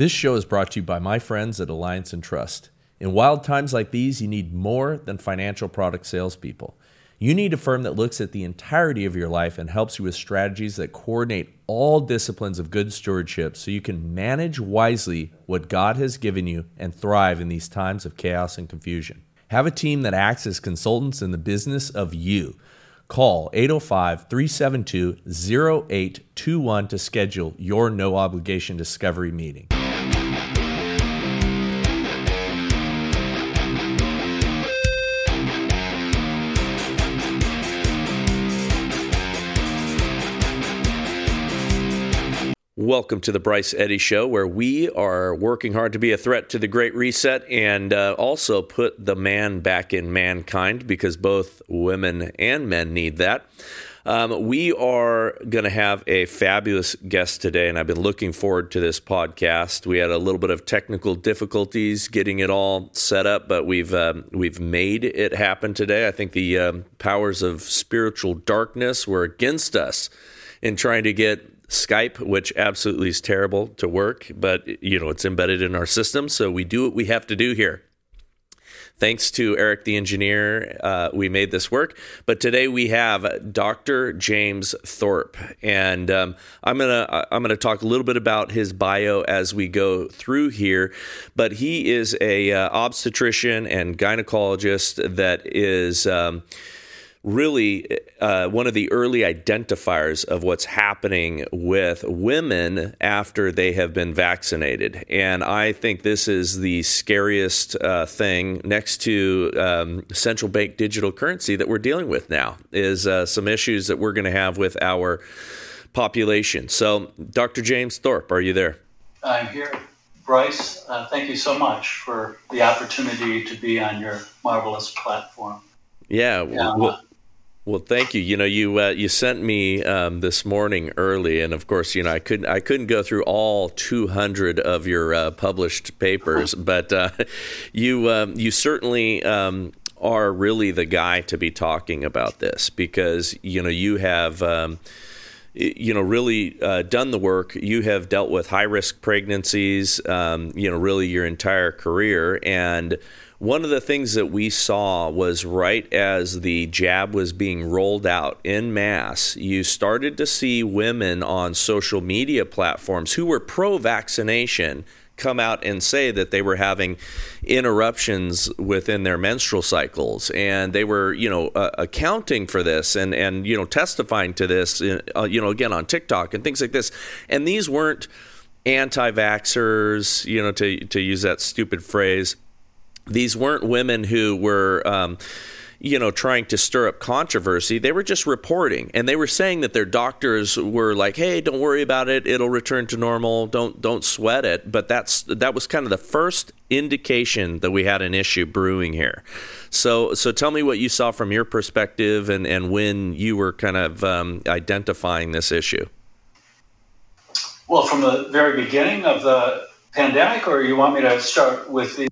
This show is brought to you by my friends at Alliance and Trust. In wild times like these, you need more than financial product salespeople. You need a firm that looks at the entirety of your life and helps you with strategies that coordinate all disciplines of good stewardship so you can manage wisely what God has given you and thrive in these times of chaos and confusion. Have a team that acts as consultants in the business of you. Call 805 372 0821 to schedule your no obligation discovery meeting. Welcome to the Bryce Eddy Show, where we are working hard to be a threat to the Great Reset and uh, also put the man back in mankind because both women and men need that. Um, we are going to have a fabulous guest today, and I've been looking forward to this podcast. We had a little bit of technical difficulties getting it all set up, but we've um, we've made it happen today. I think the um, powers of spiritual darkness were against us in trying to get Skype, which absolutely is terrible to work, but you know it's embedded in our system, so we do what we have to do here. Thanks to Eric the engineer, uh, we made this work. But today we have Dr. James Thorpe, and um, I'm gonna I'm gonna talk a little bit about his bio as we go through here. But he is a uh, obstetrician and gynecologist that is. Um, really uh, one of the early identifiers of what's happening with women after they have been vaccinated. And I think this is the scariest uh, thing next to um, central bank digital currency that we're dealing with now is uh, some issues that we're going to have with our population. So, Dr. James Thorpe, are you there? I'm here. Bryce, uh, thank you so much for the opportunity to be on your marvelous platform. Yeah, yeah. Well, well, thank you. You know, you uh, you sent me um, this morning early, and of course, you know, I couldn't I couldn't go through all 200 of your uh, published papers, but uh, you um, you certainly um, are really the guy to be talking about this because you know you have. Um, you know, really uh, done the work. You have dealt with high risk pregnancies, um, you know, really your entire career. And one of the things that we saw was right as the jab was being rolled out in mass, you started to see women on social media platforms who were pro vaccination come out and say that they were having interruptions within their menstrual cycles. And they were you know uh, accounting for this and and you know testifying to this uh, you know again on TikTok and things like this. And these weren't anti-vaxxers you know to to use that stupid phrase these weren't women who were. Um, you know, trying to stir up controversy. They were just reporting, and they were saying that their doctors were like, "Hey, don't worry about it. It'll return to normal. Don't don't sweat it." But that's that was kind of the first indication that we had an issue brewing here. So so tell me what you saw from your perspective, and and when you were kind of um, identifying this issue. Well, from the very beginning of the pandemic, or you want me to start with the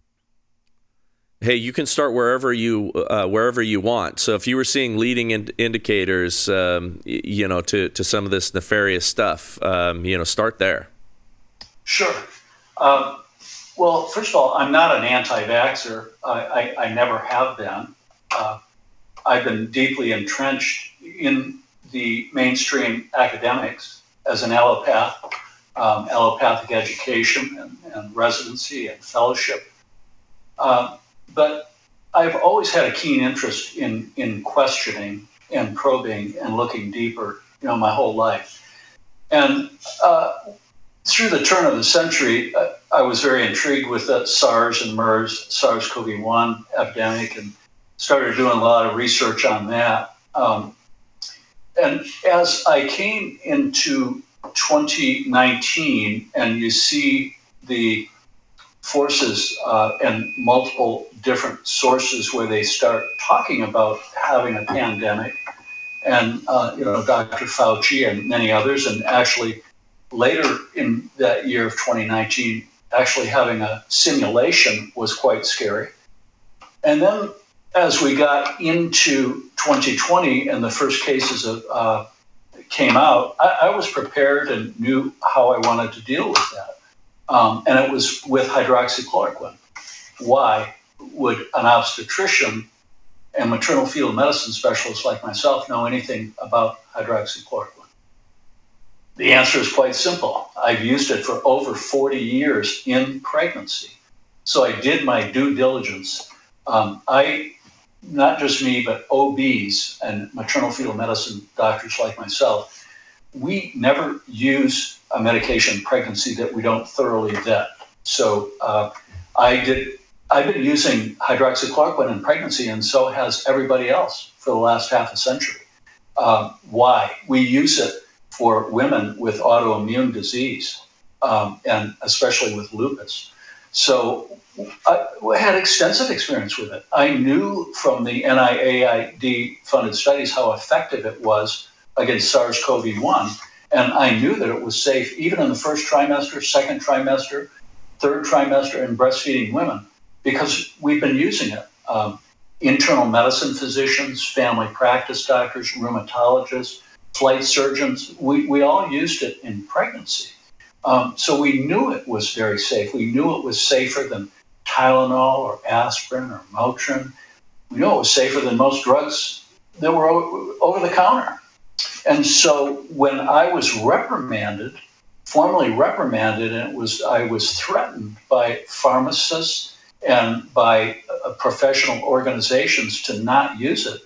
hey, you can start wherever you uh, wherever you want. So if you were seeing leading in- indicators, um, you know, to to some of this nefarious stuff, um, you know, start there. Sure. Um, well, first of all, I'm not an anti-vaxxer. I, I, I never have been. Uh, I've been deeply entrenched in the mainstream academics as an allopath, um, allopathic education and, and, residency and fellowship. Uh, but I've always had a keen interest in in questioning and probing and looking deeper, you know, my whole life. And uh, through the turn of the century, uh, I was very intrigued with the SARS and MERS, SARS-CoV-1 epidemic, and started doing a lot of research on that. Um, and as I came into 2019, and you see the forces uh, and multiple different sources where they start talking about having a pandemic, and uh, you know Dr. Fauci and many others, and actually later in that year of 2019, actually having a simulation was quite scary. And then as we got into 2020 and the first cases of, uh, came out, I, I was prepared and knew how I wanted to deal with that. Um, and it was with hydroxychloroquine. Why would an obstetrician and maternal fetal medicine specialist like myself know anything about hydroxychloroquine? The answer is quite simple. I've used it for over 40 years in pregnancy. So I did my due diligence. Um, I, not just me, but OBs and maternal fetal medicine doctors like myself, we never use a medication pregnancy that we don't thoroughly vet. So uh, I did. I've been using hydroxychloroquine in pregnancy, and so has everybody else for the last half a century. Uh, why? We use it for women with autoimmune disease, um, and especially with lupus. So I had extensive experience with it. I knew from the NIAID funded studies how effective it was against SARS CoV 1. And I knew that it was safe even in the first trimester, second trimester, third trimester in breastfeeding women because we've been using it. Um, internal medicine physicians, family practice doctors, rheumatologists, flight surgeons, we, we all used it in pregnancy. Um, so we knew it was very safe. We knew it was safer than Tylenol or aspirin or Motrin. We knew it was safer than most drugs that were over the counter. And so when I was reprimanded, formally reprimanded, and it was I was threatened by pharmacists and by uh, professional organizations to not use it.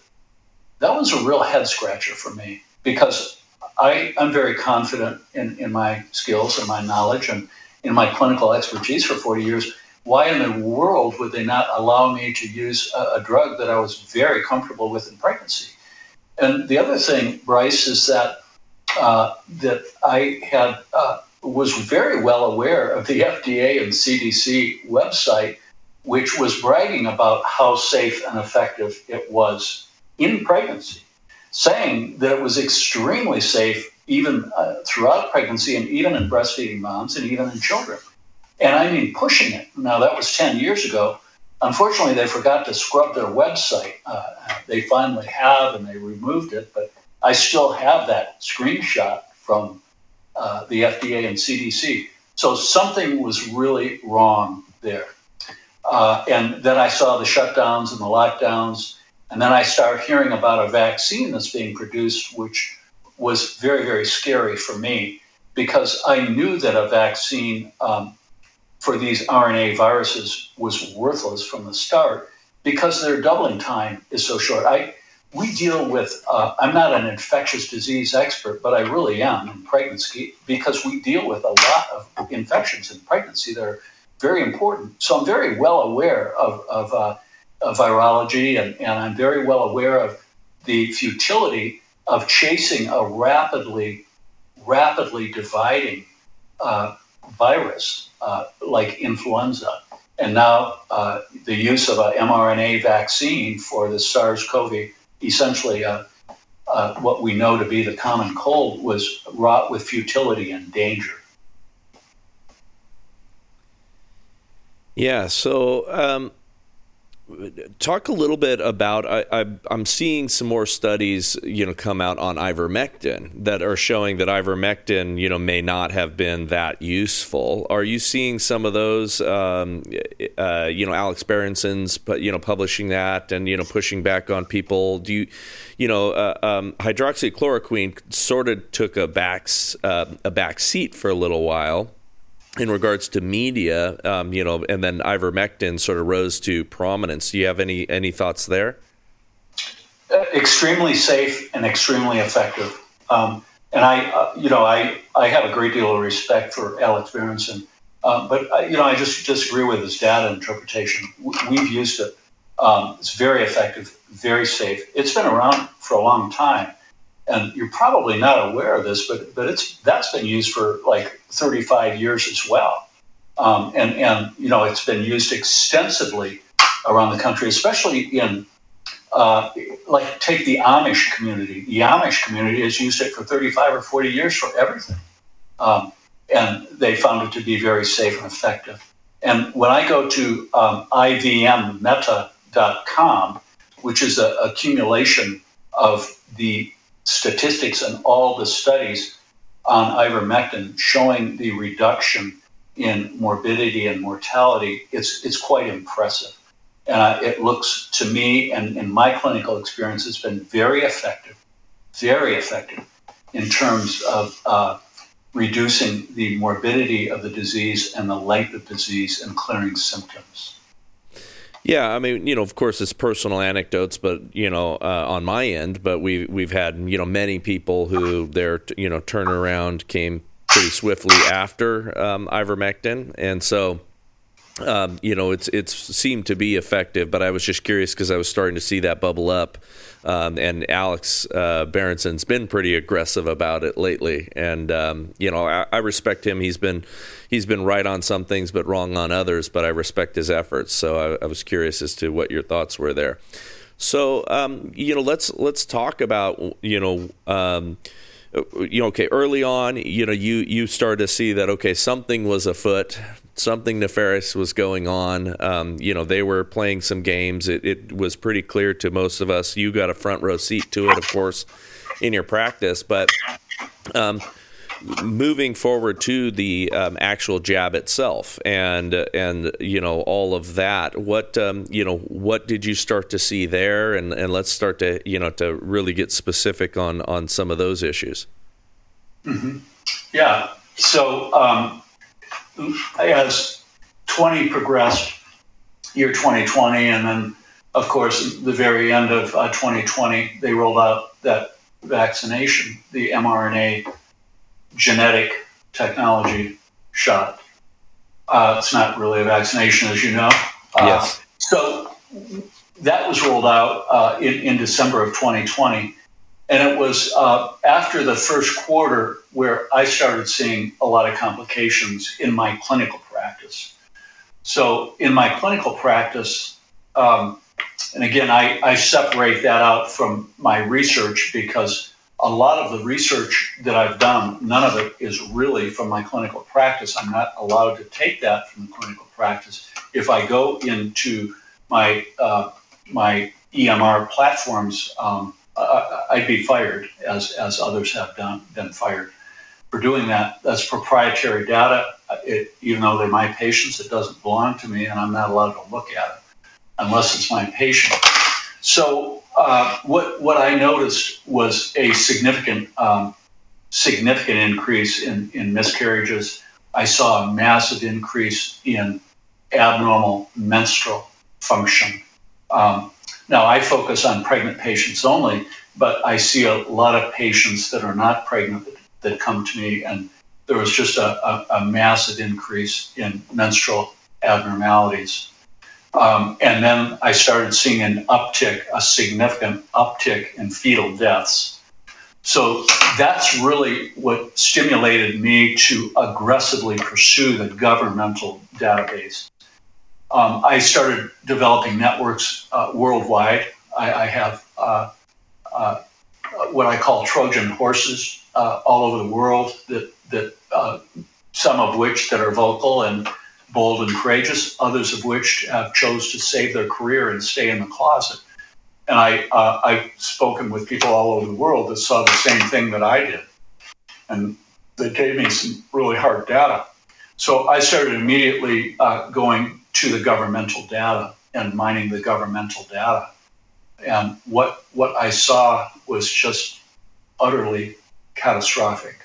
That was a real head scratcher for me because I, I'm very confident in, in my skills and my knowledge and in my clinical expertise for 40 years. Why in the world would they not allow me to use a, a drug that I was very comfortable with in pregnancy? And the other thing, Bryce, is that uh, that I had uh, was very well aware of the FDA and CDC website, which was bragging about how safe and effective it was in pregnancy saying that it was extremely safe even uh, throughout pregnancy and even in breastfeeding moms and even in children. And I mean pushing it. Now, that was 10 years ago. Unfortunately, they forgot to scrub their website. Uh, they finally have, and they removed it, but I still have that screenshot from uh, the FDA and CDC. So something was really wrong there. Uh, and then I saw the shutdowns and the lockdowns and then I started hearing about a vaccine that's being produced, which was very, very scary for me because I knew that a vaccine um, for these RNA viruses was worthless from the start because their doubling time is so short. I we deal with uh, i'm not an infectious disease expert but i really am in pregnancy because we deal with a lot of infections in pregnancy that are very important so i'm very well aware of, of uh, virology, and, and I'm very well aware of the futility of chasing a rapidly, rapidly dividing uh, virus uh, like influenza. And now uh, the use of a mRNA vaccine for the SARS-CoV, essentially uh, uh, what we know to be the common cold, was wrought with futility and danger. Yeah. So um, talk a little bit about I, am seeing some more studies you know come out on ivermectin that are showing that ivermectin you know may not have been that useful. Are you seeing some of those um, uh, you know Alex Berenson's you know publishing that and you know pushing back on people? Do you you know uh, um, hydroxychloroquine sort of took a back uh, a back seat for a little while in regards to media, um, you know, and then ivermectin sort of rose to prominence. Do you have any any thoughts there? Uh, extremely safe and extremely effective. Um, and I, uh, you know, I I have a great deal of respect for Alex Berenson, uh, but I, you know, I just disagree with his data interpretation. We've used it. Um, it's very effective, very safe. It's been around for a long time and you're probably not aware of this, but but it's that's been used for like 35 years as well, um, and and you know it's been used extensively around the country, especially in uh, like take the Amish community. The Amish community has used it for 35 or 40 years for everything, um, and they found it to be very safe and effective. And when I go to um, ivmmeta.com, which is an accumulation of the statistics and all the studies on ivermectin showing the reduction in morbidity and mortality, it's, it's quite impressive. Uh, it looks to me, and in my clinical experience, has been very effective, very effective in terms of uh, reducing the morbidity of the disease and the length of disease and clearing symptoms. Yeah, I mean, you know, of course, it's personal anecdotes, but you know, uh, on my end, but we we've had you know many people who their you know turnaround came pretty swiftly after um, ivermectin, and so um, you know, it's it's seemed to be effective, but I was just curious because I was starting to see that bubble up, um, and Alex uh, Berenson's been pretty aggressive about it lately, and um, you know, I, I, respect him. He's been he's been right on some things, but wrong on others. But I respect his efforts, so I, I was curious as to what your thoughts were there. So, um, you know, let's let's talk about you know um, you know, okay, early on, you know, you you started to see that okay, something was afoot something nefarious was going on. Um, you know, they were playing some games. It, it, was pretty clear to most of us. You got a front row seat to it, of course, in your practice. But um, moving forward to the um, actual jab itself, and and you know all of that. What um, you know, what did you start to see there? And and let's start to you know to really get specific on on some of those issues. Mm-hmm. Yeah. So um, as 20 progressed, year 2020, and then, of course, the very end of uh, 2020, they rolled out that vaccination, the mRNA genetic technology shot. Uh, it's not really a vaccination, as you know. Uh, yes. So that was rolled out uh, in, in December of 2020. And it was uh, after the first quarter where I started seeing a lot of complications in my clinical practice. So, in my clinical practice, um, and again, I, I separate that out from my research because a lot of the research that I've done, none of it is really from my clinical practice. I'm not allowed to take that from the clinical practice. If I go into my uh, my EMR platforms, um, I'd be fired, as as others have done been fired for doing that. That's proprietary data. It, even though they're my patients, it doesn't belong to me, and I'm not allowed to look at it unless it's my patient. So uh, what what I noticed was a significant um, significant increase in, in miscarriages. I saw a massive increase in abnormal menstrual function. Um, now, I focus on pregnant patients only, but I see a lot of patients that are not pregnant that, that come to me, and there was just a, a, a massive increase in menstrual abnormalities. Um, and then I started seeing an uptick, a significant uptick in fetal deaths. So that's really what stimulated me to aggressively pursue the governmental database um, I started developing networks uh, worldwide. I, I have uh, uh, what I call Trojan horses uh, all over the world that that uh, some of which that are vocal and bold and courageous, others of which have chose to save their career and stay in the closet. And I uh, I've spoken with people all over the world that saw the same thing that I did, and they gave me some really hard data. So I started immediately going to the governmental data and mining the governmental data. And what what I saw was just utterly catastrophic.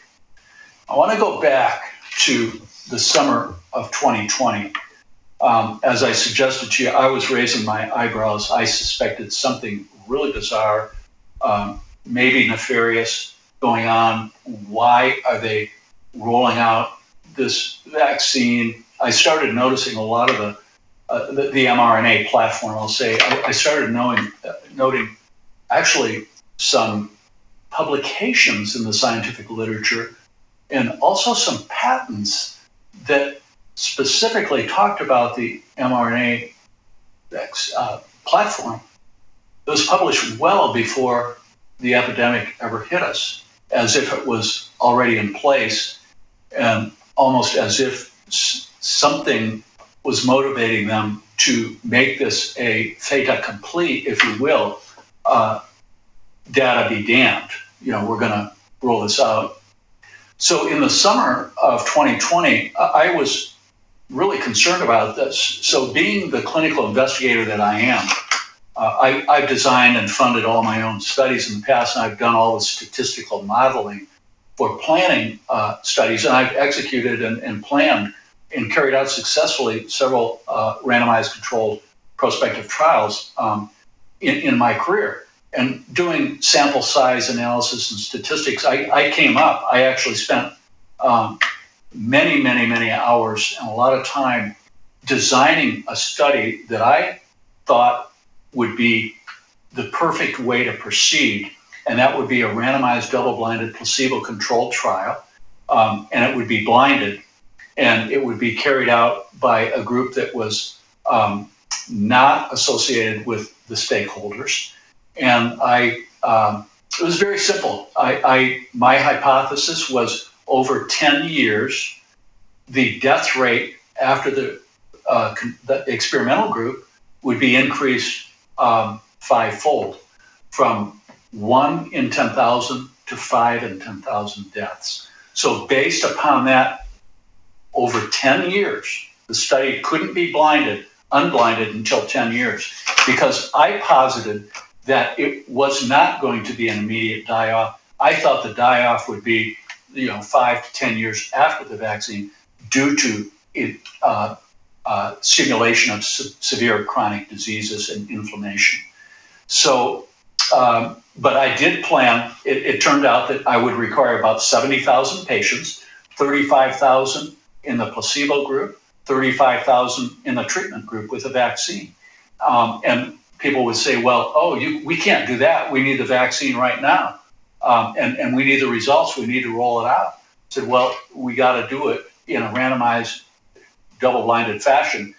I want to go back to the summer of 2020. Um, as I suggested to you, I was raising my eyebrows. I suspected something really bizarre, um, maybe nefarious going on. Why are they rolling out this vaccine I started noticing a lot of the uh, the, the, mRNA platform. I'll say I, I started knowing, uh, noting actually some publications in the scientific literature and also some patents that specifically talked about the mRNA uh, platform. It was published well before the epidemic ever hit us, as if it was already in place, and almost as if something was motivating them to make this a fait accompli, if you will, uh, data be damned. You know, we're going to roll this out. So in the summer of 2020, I was really concerned about this. So, being the clinical investigator that I am, uh, I, I've designed and funded all my own studies in the past, and I've done all the statistical modeling for planning uh, studies, and I've executed and, and, planned and carried out successfully several uh, randomized controlled prospective trials um, in, in my career. And doing sample size analysis and statistics, I, I came up, I actually spent um, many, many, many hours and a lot of time designing a study that I thought would be the perfect way to proceed. And that would be a randomized, double blinded, placebo controlled trial. Um, and it would be blinded. And it would be carried out by a group that was um, not associated with the stakeholders. And I, um, it was very simple. I, I, my hypothesis was over 10 years, the death rate after the, uh, the experimental group would be increased um, fivefold from one in 10,000 to five in 10,000 deaths. So, based upon that, over 10 years, the study couldn't be blinded, unblinded until 10 years, because I posited that it was not going to be an immediate die off. I thought the die off would be, you know, five to 10 years after the vaccine due to it, uh, uh, simulation of se- severe chronic diseases and inflammation. So, um, but I did plan, it, it, turned out that I would require about 70,000 patients, 35,000 in the placebo group, 35,000 in the treatment group with a vaccine. Um, and people would say, well, oh, you, we can't do that. We need the vaccine right now. Um, and, and we need the results. We need to roll it out. I said, well, we got to do it in a randomized double blinded fashion.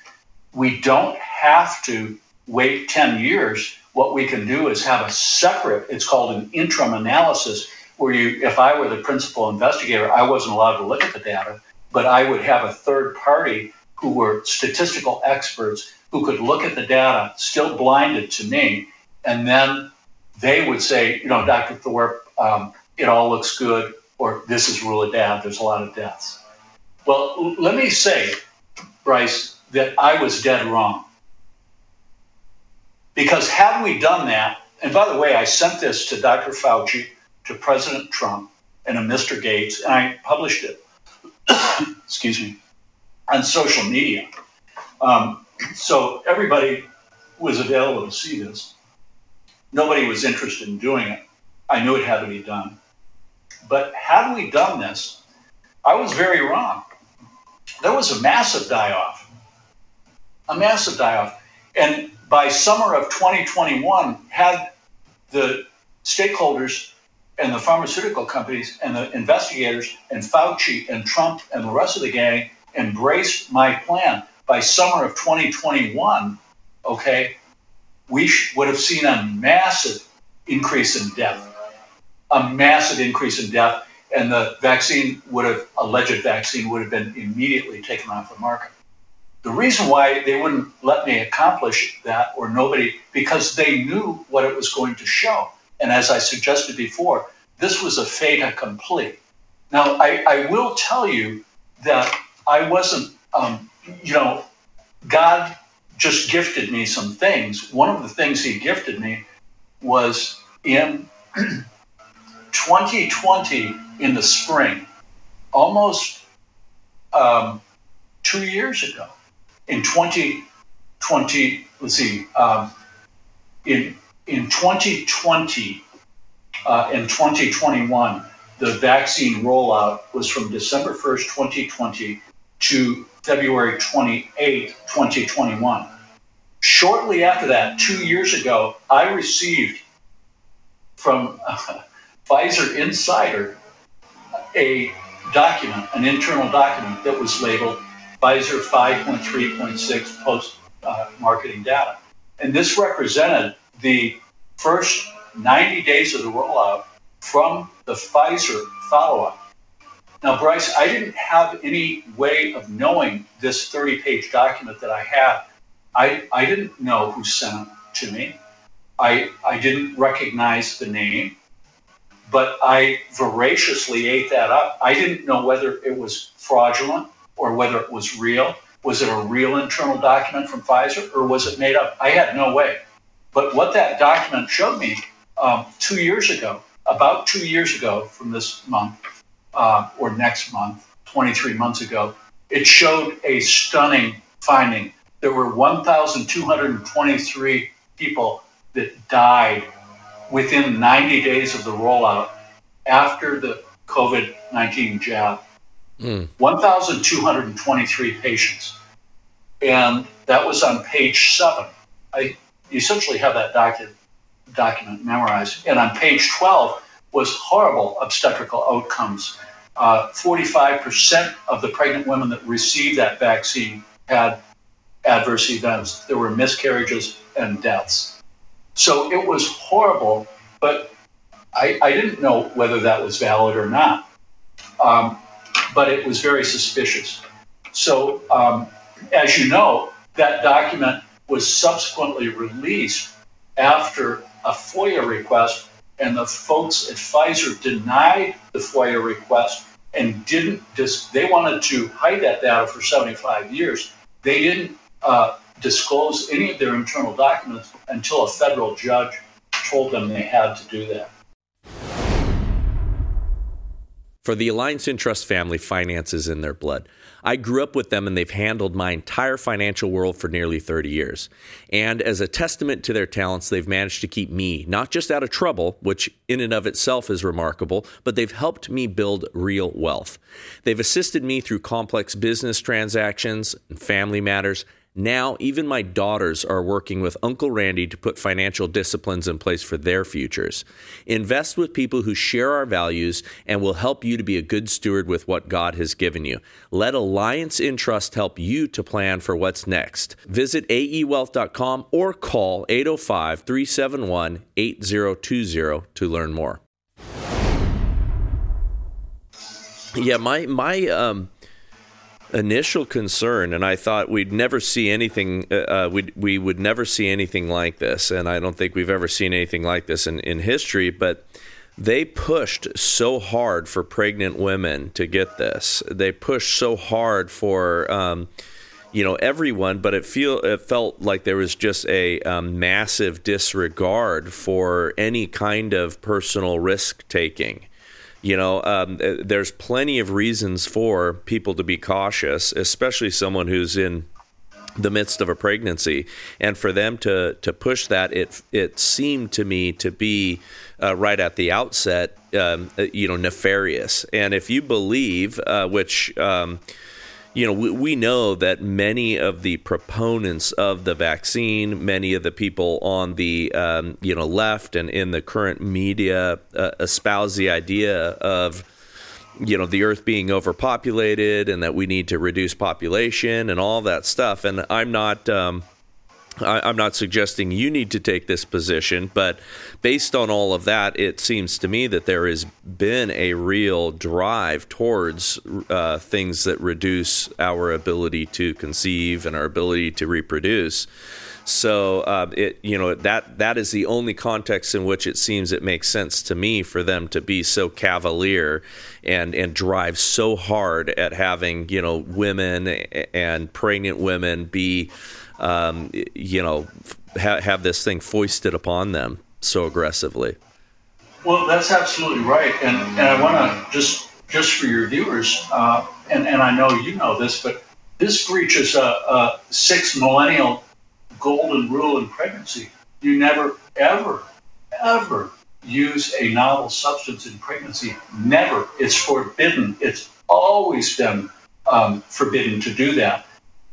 We don't have to wait 10 years. What we can do is have a separate, it's called an interim analysis, where you, if I were the principal investigator, I wasn't allowed to look at the data, but I would have a third party who were statistical experts who could look at the data, still blinded to me, and then they would say, you know, Dr. Thorpe, um, it all looks good, or this is really bad, there's a lot of deaths. Well, let me say, Bryce, that I was dead wrong. Because had we done that, and by the way, I sent this to Dr. Fauci, to President Trump, and to Mr. Gates, and I published it, excuse me, on social media. Um, so everybody was available to see this. Nobody was interested in doing it. I knew it had to be done. But had we done this, I was very wrong. There was a massive die off, a massive die off. And by summer of 2021, had the stakeholders and the pharmaceutical companies and the investigators and Fauci and Trump and the rest of the gang embraced my plan, by summer of 2021, okay, we sh- would have seen a massive increase in death, a massive increase in death, and the vaccine would have, alleged vaccine would have been immediately taken off the market. The reason why they wouldn't let me accomplish that, or nobody, because they knew what it was going to show. And as I suggested before, this was a fait accompli. Now, I, I will tell you that I wasn't um, you know, God just gifted me some things. One of the things He gifted me was in 2020 in the spring, almost um, two years ago. In 2020, let's see, um, in in 2020 uh, and 2021, the vaccine rollout was from December 1st, 2020 to February 28, 2021. Shortly after that, two years ago, I received from Pfizer Insider a document, an internal document that was labeled Pfizer 5.3.6 post uh, marketing data. And this represented the first 90 days of the rollout from the Pfizer follow up. Now, Bryce, I didn't have any way of knowing this 30 page document that I had. I, I didn't know who sent it to me. I, I didn't recognize the name, but I voraciously ate that up. I didn't know whether it was fraudulent or whether it was real, Was it a real internal document from Pfizer or was it made up? I had no way. But what that document showed me um, two years ago, about two years ago from this month uh, or next month, 23 months ago, it showed a stunning finding. There were 1,223 people that died within 90 days of the rollout after the COVID 19 jab. Mm. 1,223 patients. And that was on page seven. I essentially have that document, document memorized. And on page 12 was horrible obstetrical outcomes. Uh, 45% of the pregnant women that received that vaccine had adverse events. There were miscarriages and deaths. So it was horrible, but I, I didn't know whether that was valid or not. Um, but it was very suspicious. So, um, as you know, that document was subsequently released after a FOIA request, and the folks at Pfizer denied the FOIA request and didn't. Dis- they wanted to hide that data for 75 years. They didn't uh, disclose any of their internal documents until a federal judge told them they had to do that. For the Alliance Intrust family, finances in their blood. I grew up with them and they've handled my entire financial world for nearly 30 years. And as a testament to their talents, they've managed to keep me not just out of trouble, which in and of itself is remarkable, but they've helped me build real wealth. They've assisted me through complex business transactions and family matters now, even my daughters are working with Uncle Randy to put financial disciplines in place for their futures. Invest with people who share our values and will help you to be a good steward with what God has given you. Let Alliance in Trust help you to plan for what's next. Visit aewealth.com or call 805 371 8020 to learn more. Yeah, my, my, um, initial concern, and I thought we'd never see anything. Uh, uh we we would never see anything like this, and I don't think we've ever seen anything like this in in history. But they pushed so hard for pregnant women to get this. They pushed so hard for. Um, you know everyone, but it feel it felt like there was just a um, massive disregard for any kind of personal risk taking. You know, um, uh, there's plenty of reasons for people to be cautious, especially someone who's in the midst of a pregnancy, and for them to to push that, it it seemed to me to be uh, right at the outset, um, uh, you know, nefarious. And if you believe, uh, which um, you know, we, we, know that many of the proponents of the vaccine, many of the people on the um, you know left and in the current media uh, espouse the idea of you know the earth being overpopulated and that we need to reduce population and all that stuff. And I'm not. Um, I, am not suggesting you need to take this position, but based on all of that, it seems to me that there has been a real drive towards uh, things that reduce our ability to conceive and our ability to reproduce. So uh, it you know that that is the only context in which it seems it makes sense to me for them to be so cavalier and and drive so hard at having you know women and pregnant women be um, you know, ha- have this thing foisted upon them so aggressively. Well, that's absolutely right, and and I want to just just for your viewers, uh, and and I know you know this, but this breaches a, a six millennial golden rule in pregnancy. You never, ever, ever use a novel substance in pregnancy. Never. It's forbidden. It's always been um, forbidden to do that.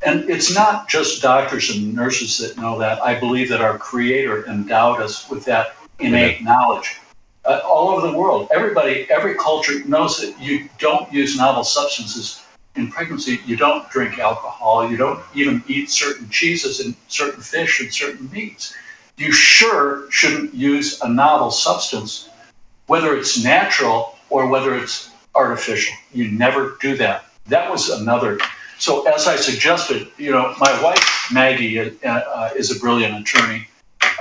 And it's not just doctors and nurses that know that. I believe that our Creator endowed us with that innate knowledge. Uh, all over the world, everybody, every culture knows that you don't use novel substances in pregnancy. You don't drink alcohol. You don't even eat certain cheeses and certain fish and certain meats. You sure shouldn't use a novel substance, whether it's natural or whether it's artificial. You never do that. That was another so, as I suggested, you know, my wife Maggie uh, uh, is a brilliant attorney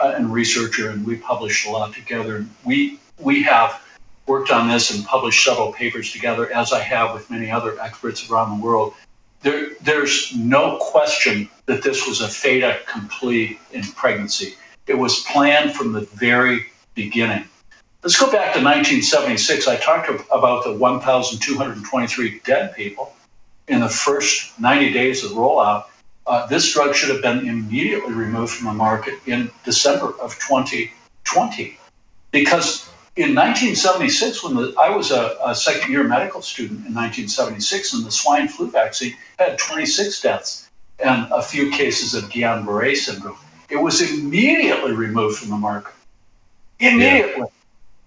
uh, and researcher, and we published a lot together. We we have worked on this and published several papers together, as I have with many other experts around the world. there, there's no question that this was a fait accompli in pregnancy. It was planned from the very beginning. Let's go back to 1976. I talked about the 1,223 dead people in the first 90 days of rollout. Uh, this drug should have been immediately removed from the market in December of 2020 because in 1976, when the, I was a, a, second year medical student in 1976, and the swine flu vaccine had 26 deaths and a few cases of Guillain Barre syndrome. It was immediately removed from the market. Immediately.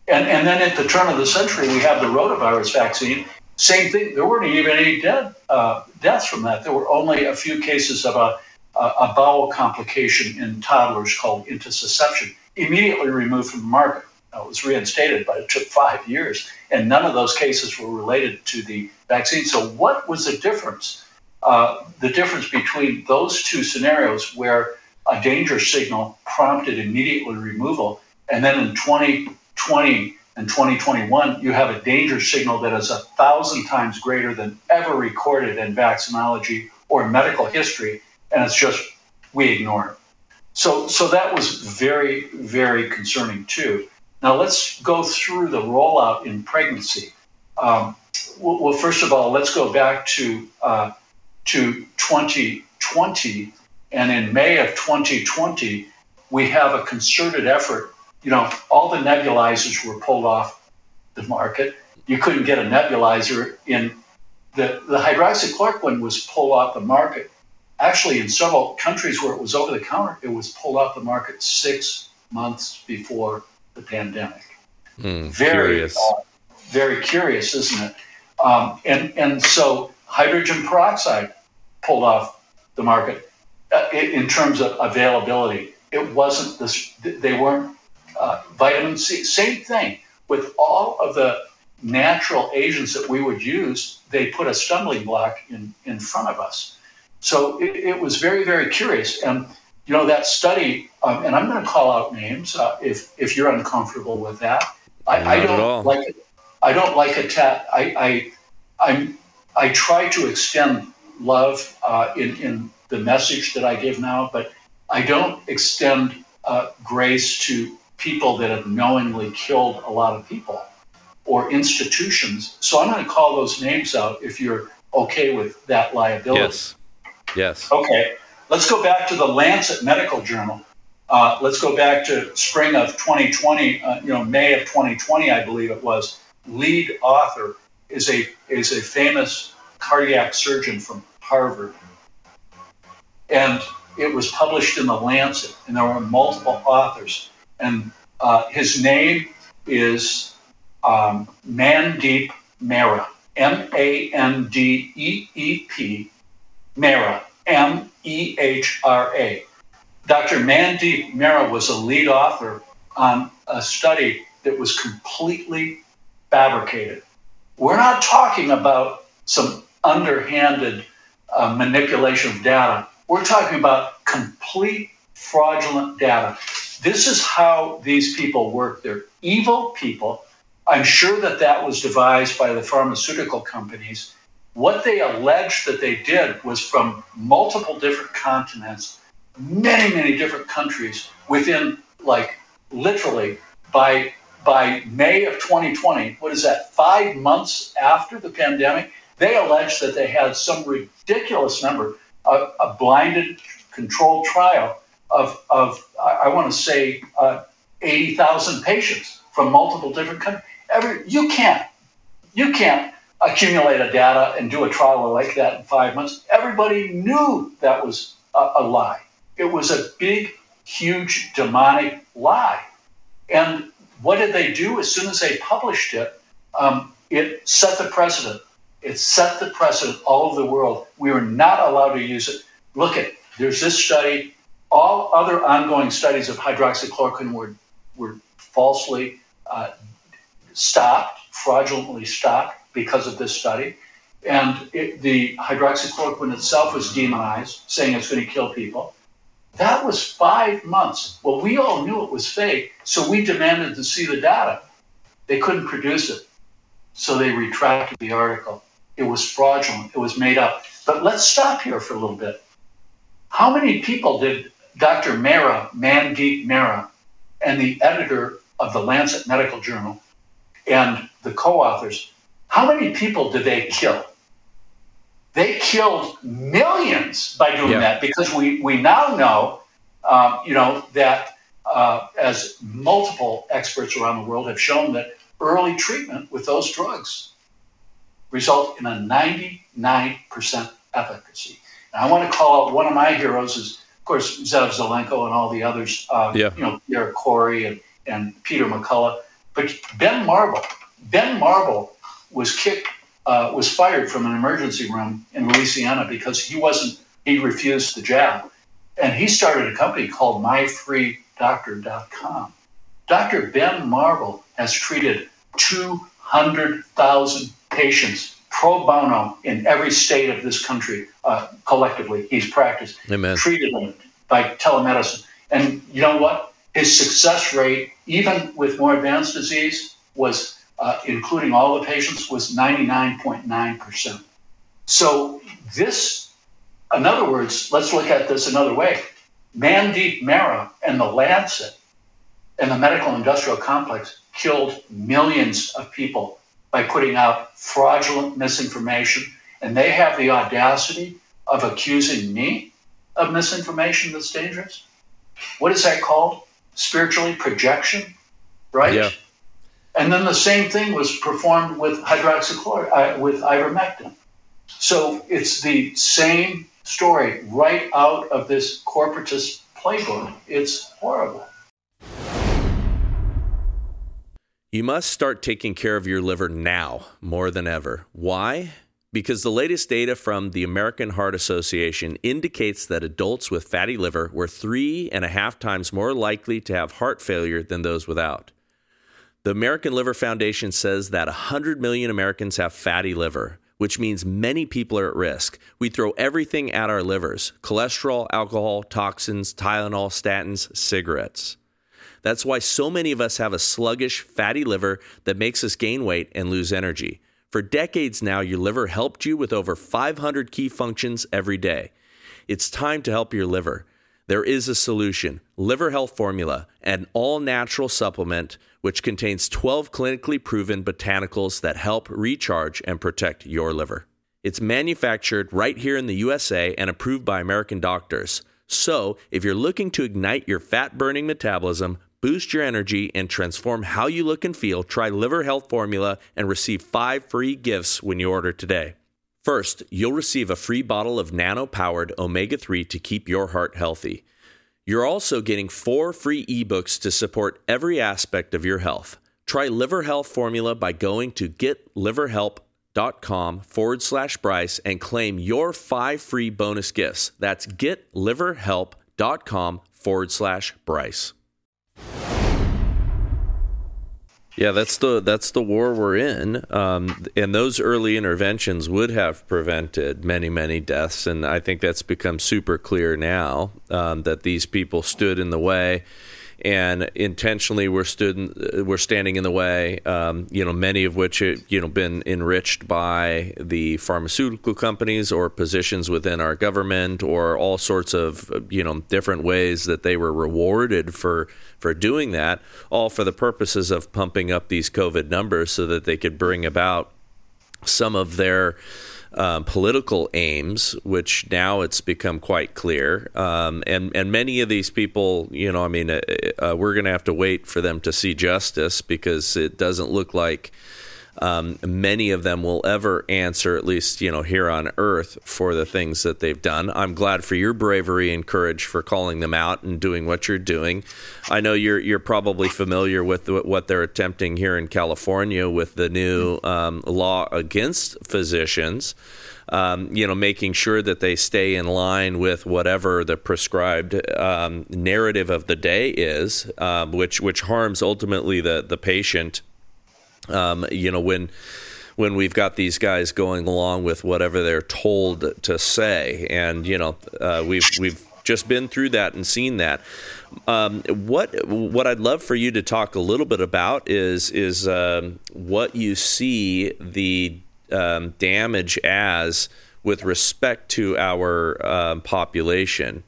Yeah. And, and then at the turn of the century, we have the rotavirus vaccine. Same thing. There weren't even any dead uh, deaths from that. There were only a few cases of a, a bowel complication in toddlers called intussusception, immediately removed from the market uh, was reinstated, but it took five years, and none of those cases were related to the vaccine. So, what was the difference? Uh, the difference between those two scenarios, where a danger signal prompted immediately removal, and then in 2020 and 2021, you have a danger signal that is a thousand times greater than ever recorded in vaccinology or medical history, and it's just we ignore it. So, so that was very, very concerning too. Now let's go through the rollout in pregnancy. Um, well, well, first of all, let's go back to uh, to 2020, and in May of 2020, we have a concerted effort. You know, all the nebulizers were pulled off the market. You couldn't get a nebulizer in the the hydroxychloroquine was pulled off the market. Actually, in several countries where it was over the counter, it was pulled off the market six months before the pandemic. Mm, very, curious. Uh, very curious, isn't it? Um, and and so hydrogen peroxide pulled off the market uh, in terms of availability. It wasn't this. They weren't vitamin C. Same thing with all of the natural agents that we would use. They put a stumbling block in in front of us. So it, it was very very curious and you know that study, um, and I'm going to call out names uh, if if you're uncomfortable with that. I, I don't like I don't like attack. I I I'm I try to extend love uh, in in the message that I give now, but I don't extend uh, grace to people that have knowingly killed a lot of people or institutions. So I'm going to call those names out if you're okay with that liability. Yes. Yes. Okay. Let's go back to the Lancet Medical Journal. Uh, let's go back to spring of 2020, uh, you know, May of 2020, I believe it was. Lead author is a is a famous cardiac surgeon from Harvard, and it was published in the Lancet, and there were multiple authors, and uh, his name is um, Mandeep Mehra, M A N D E E P, Mehra, M E H R A. Dr. Mandeep Mehra was a lead author on a study that was completely fabricated. We're not talking about some underhanded uh, manipulation of data. We're talking about complete fraudulent data. This is how these people work. They're evil people. I'm sure that that was devised by the pharmaceutical companies what they alleged that they did was from multiple different continents, many, many different countries within like literally by by May of 2020, what is that, five months after the pandemic, they alleged that they had some ridiculous number, of a blinded controlled trial of, of I want to say, uh, 80,000 patients from multiple different countries. Every, you can't, you can't accumulate a data and do a trial like that in five months. Everybody knew that was a, a lie. It was a big, huge demonic lie. And what did they do as soon as they published it? Um, it set the precedent. It set the precedent all over the world. We were not allowed to use it. Look at there's this study. All other ongoing studies of hydroxychloroquine were were falsely uh, stopped, fraudulently stopped because of this study. And it, the hydroxychloroquine itself was demonized, saying it's going to kill people. That was five months. Well, we all knew it was fake, so we demanded to see the data. They couldn't produce it, so they retracted the article. It was fraudulent. It was made up. But let's stop here for a little bit. How many people did Dr. Mehra, Mandeep Mehra, and the editor of the Lancet Medical Journal and the co authors, how many people did they kill? They killed millions by doing yeah. that because we, we now know, um, you know, that uh, as multiple experts around the world have shown that early treatment with those drugs result in a 99% efficacy. And I want to call out one of my heroes is, course, Zev Zelenko and all the others, uh, yeah. you know, Eric Corey and, and Peter McCullough. But Ben Marble, Ben Marble was kicked, uh, was fired from an emergency room in Louisiana because he wasn't, he refused the jab. And he started a company called MyFreeDoctor.com. Dr. Ben Marble has treated 200,000 patients pro bono in every state of this country uh, collectively. He's practiced, Amen. treated them by telemedicine. And you know what? His success rate, even with more advanced disease, was, uh, including all the patients, was 99.9%. So, this, in other words, let's look at this another way. Mandeep Mehra and the Lancet and the medical industrial complex killed millions of people by putting out fraudulent misinformation. And they have the audacity of accusing me of misinformation that's dangerous. What is that called? Spiritually projection, right? Yeah. And then the same thing was performed with hydroxychloroquine, uh, with ivermectin. So it's the same story right out of this corporatist playbook. It's horrible. You must start taking care of your liver now more than ever. Why? Because the latest data from the American Heart Association indicates that adults with fatty liver were three and a half times more likely to have heart failure than those without. The American Liver Foundation says that 100 million Americans have fatty liver, which means many people are at risk. We throw everything at our livers cholesterol, alcohol, toxins, Tylenol, statins, cigarettes. That's why so many of us have a sluggish, fatty liver that makes us gain weight and lose energy. For decades now, your liver helped you with over 500 key functions every day. It's time to help your liver. There is a solution Liver Health Formula, an all natural supplement which contains 12 clinically proven botanicals that help recharge and protect your liver. It's manufactured right here in the USA and approved by American doctors. So, if you're looking to ignite your fat burning metabolism, boost your energy, and transform how you look and feel, try Liver Health Formula and receive five free gifts when you order today. First, you'll receive a free bottle of nano powered omega 3 to keep your heart healthy. You're also getting four free ebooks to support every aspect of your health. Try Liver Health Formula by going to getliverhelp.com forward slash Bryce and claim your five free bonus gifts. That's getliverhelp.com forward slash Bryce. Yeah, that's the that's the war we're in, um, and those early interventions would have prevented many many deaths, and I think that's become super clear now um, that these people stood in the way and intentionally we're stood we're standing in the way. Um, you know, many of which have, you know been enriched by the pharmaceutical companies or positions within our government or all sorts of you know different ways that they were rewarded for for doing that, all for the purposes of pumping up these COVID numbers so that they could bring about some of their um, political aims, which now it's become quite clear. Um, and and many of these people, you know, I mean, uh, uh, we're going to have to wait for them to see justice because it doesn't look like um, many of them will ever answer, at least you know here on Earth, for the things that they've done. I'm glad for your bravery and courage for calling them out and doing what you're doing. I know you're you're probably familiar with what they're attempting here in California with the new um, law against physicians. Um, you know, making sure that they stay in line with whatever the prescribed um, narrative of the day is, um, which which harms ultimately the the patient um, you know, when when we've got these guys going along with whatever they're told to say, and you know, uh, we've we've just been through that and seen that. Um, what what I'd love for you to talk a little bit about is is um, what you see the um, damage as with respect to our um, population.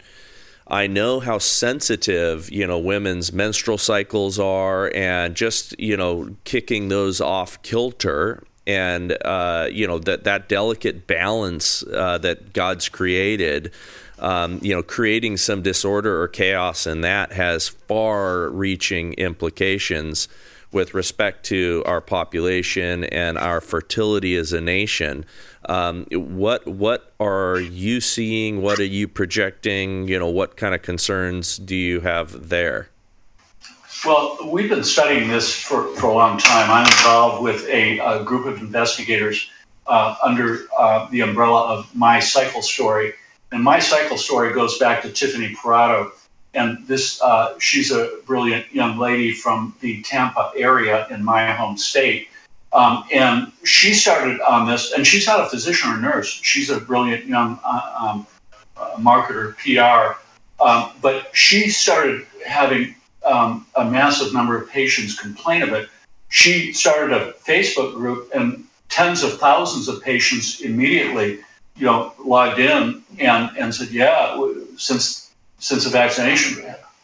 I know how sensitive, you know, women's menstrual cycles are and just, you know, kicking those off kilter and, uh, you know, that, that delicate balance uh, that God's created, um, you know, creating some disorder or chaos in that has far reaching implications with respect to our population and our fertility as a nation. Um, what what are you seeing? What are you projecting? You know, what kind of concerns do you have there? Well, we've been studying this for, for a long time. I'm involved with a, a group of investigators uh, under uh, the umbrella of My Cycle Story. And My Cycle Story goes back to Tiffany Parotto. And this, uh, she's a brilliant young lady from the Tampa area in my home state. Um, and she started on this, and she's not a physician or nurse. She's a brilliant young uh, um, uh, marketer, PR. Um, but she started having um, a massive number of patients complain of it. She started a Facebook group, and tens of thousands of patients immediately, you know, logged in and, and said, "Yeah, since since the vaccination,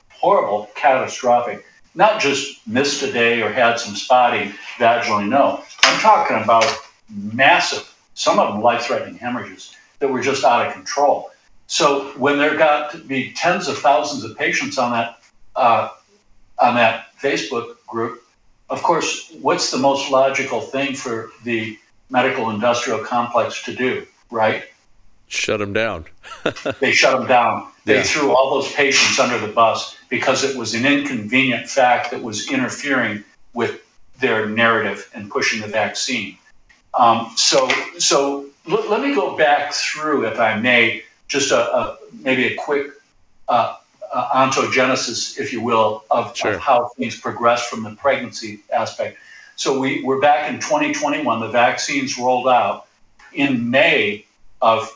horrible, catastrophic." Not just missed a day or had some spotting vaginally. No, I'm talking about massive, some of them life-threatening hemorrhages that were just out of control. So when there got to be tens of thousands of patients on that uh, on that Facebook group, of course, what's the most logical thing for the medical industrial complex to do, right? Shut them down. they shut them down. They yeah. threw all those patients under the bus because it was an inconvenient fact that was interfering with their narrative and pushing the vaccine. Um, so, so l- let me go back through, if I may, just a, a maybe a quick uh, uh, ontogenesis, if you will, of, sure. of, how things progress from the pregnancy aspect. So we, we're back in 2021. The vaccines rolled out in May of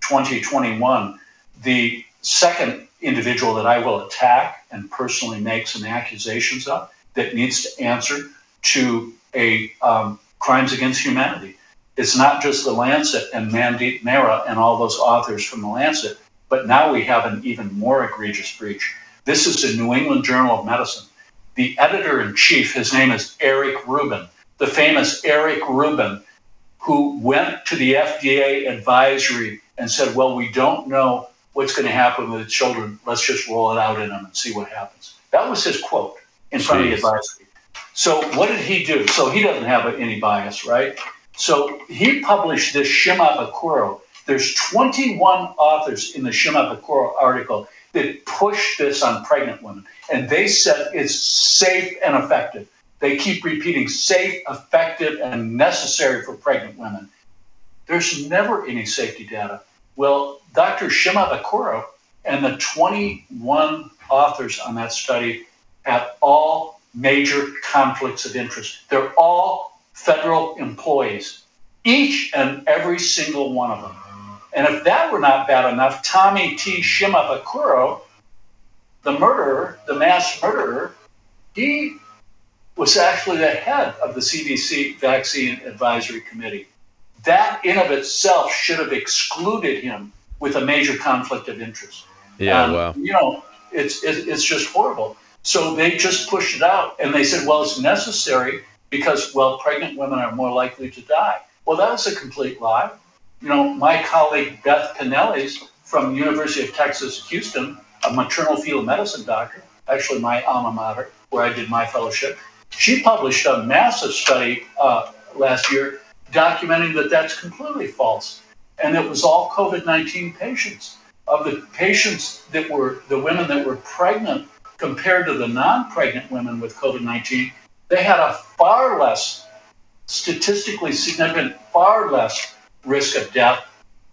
2021. The second individual that I will attack and personally make some accusations of that needs to answer to a um, crimes against humanity. It's not just the Lancet and Mandeep Mehra and all those authors from the Lancet, but now we have an even more egregious breach. This is the New England Journal of Medicine. The editor in chief, his name is Eric Rubin, the famous Eric Rubin, who went to the FDA advisory and said, Well, we don't know what's going to happen with the children. Let's just roll it out in them and see what happens. That was his quote in Jeez. front of the advisory. So what did he do? So he doesn't have any bias, right? So he published this Shimabukuro. There's 21 authors in the Shimabukuro article that push this on pregnant women, and they said it's safe and effective. They keep repeating safe, effective, and necessary for pregnant women. There's never any safety data. Well, Dr. Shimabukuro and the 21 authors on that study have all major conflicts of interest. They're all federal employees, each and every single one of them. And if that were not bad enough, Tommy T. Shimabukuro, the murderer, the mass murderer, he was actually the head of the CDC Vaccine Advisory Committee. That in of itself should have excluded him with a major conflict of interest. Yeah, um, wow. You know, it's it, it's just horrible. So they just pushed it out, and they said, well, it's necessary because well, pregnant women are more likely to die. Well, that was a complete lie. You know, my colleague Beth Canellis from University of Texas Houston, a maternal fetal medicine doctor, actually my alma mater, where I did my fellowship, she published a massive study uh, last year documenting that that's completely false and it was all COVID 19 patients. Of the patients that were the women that were pregnant compared to the non pregnant women with COVID 19, they had a far less, statistically significant, far less risk of death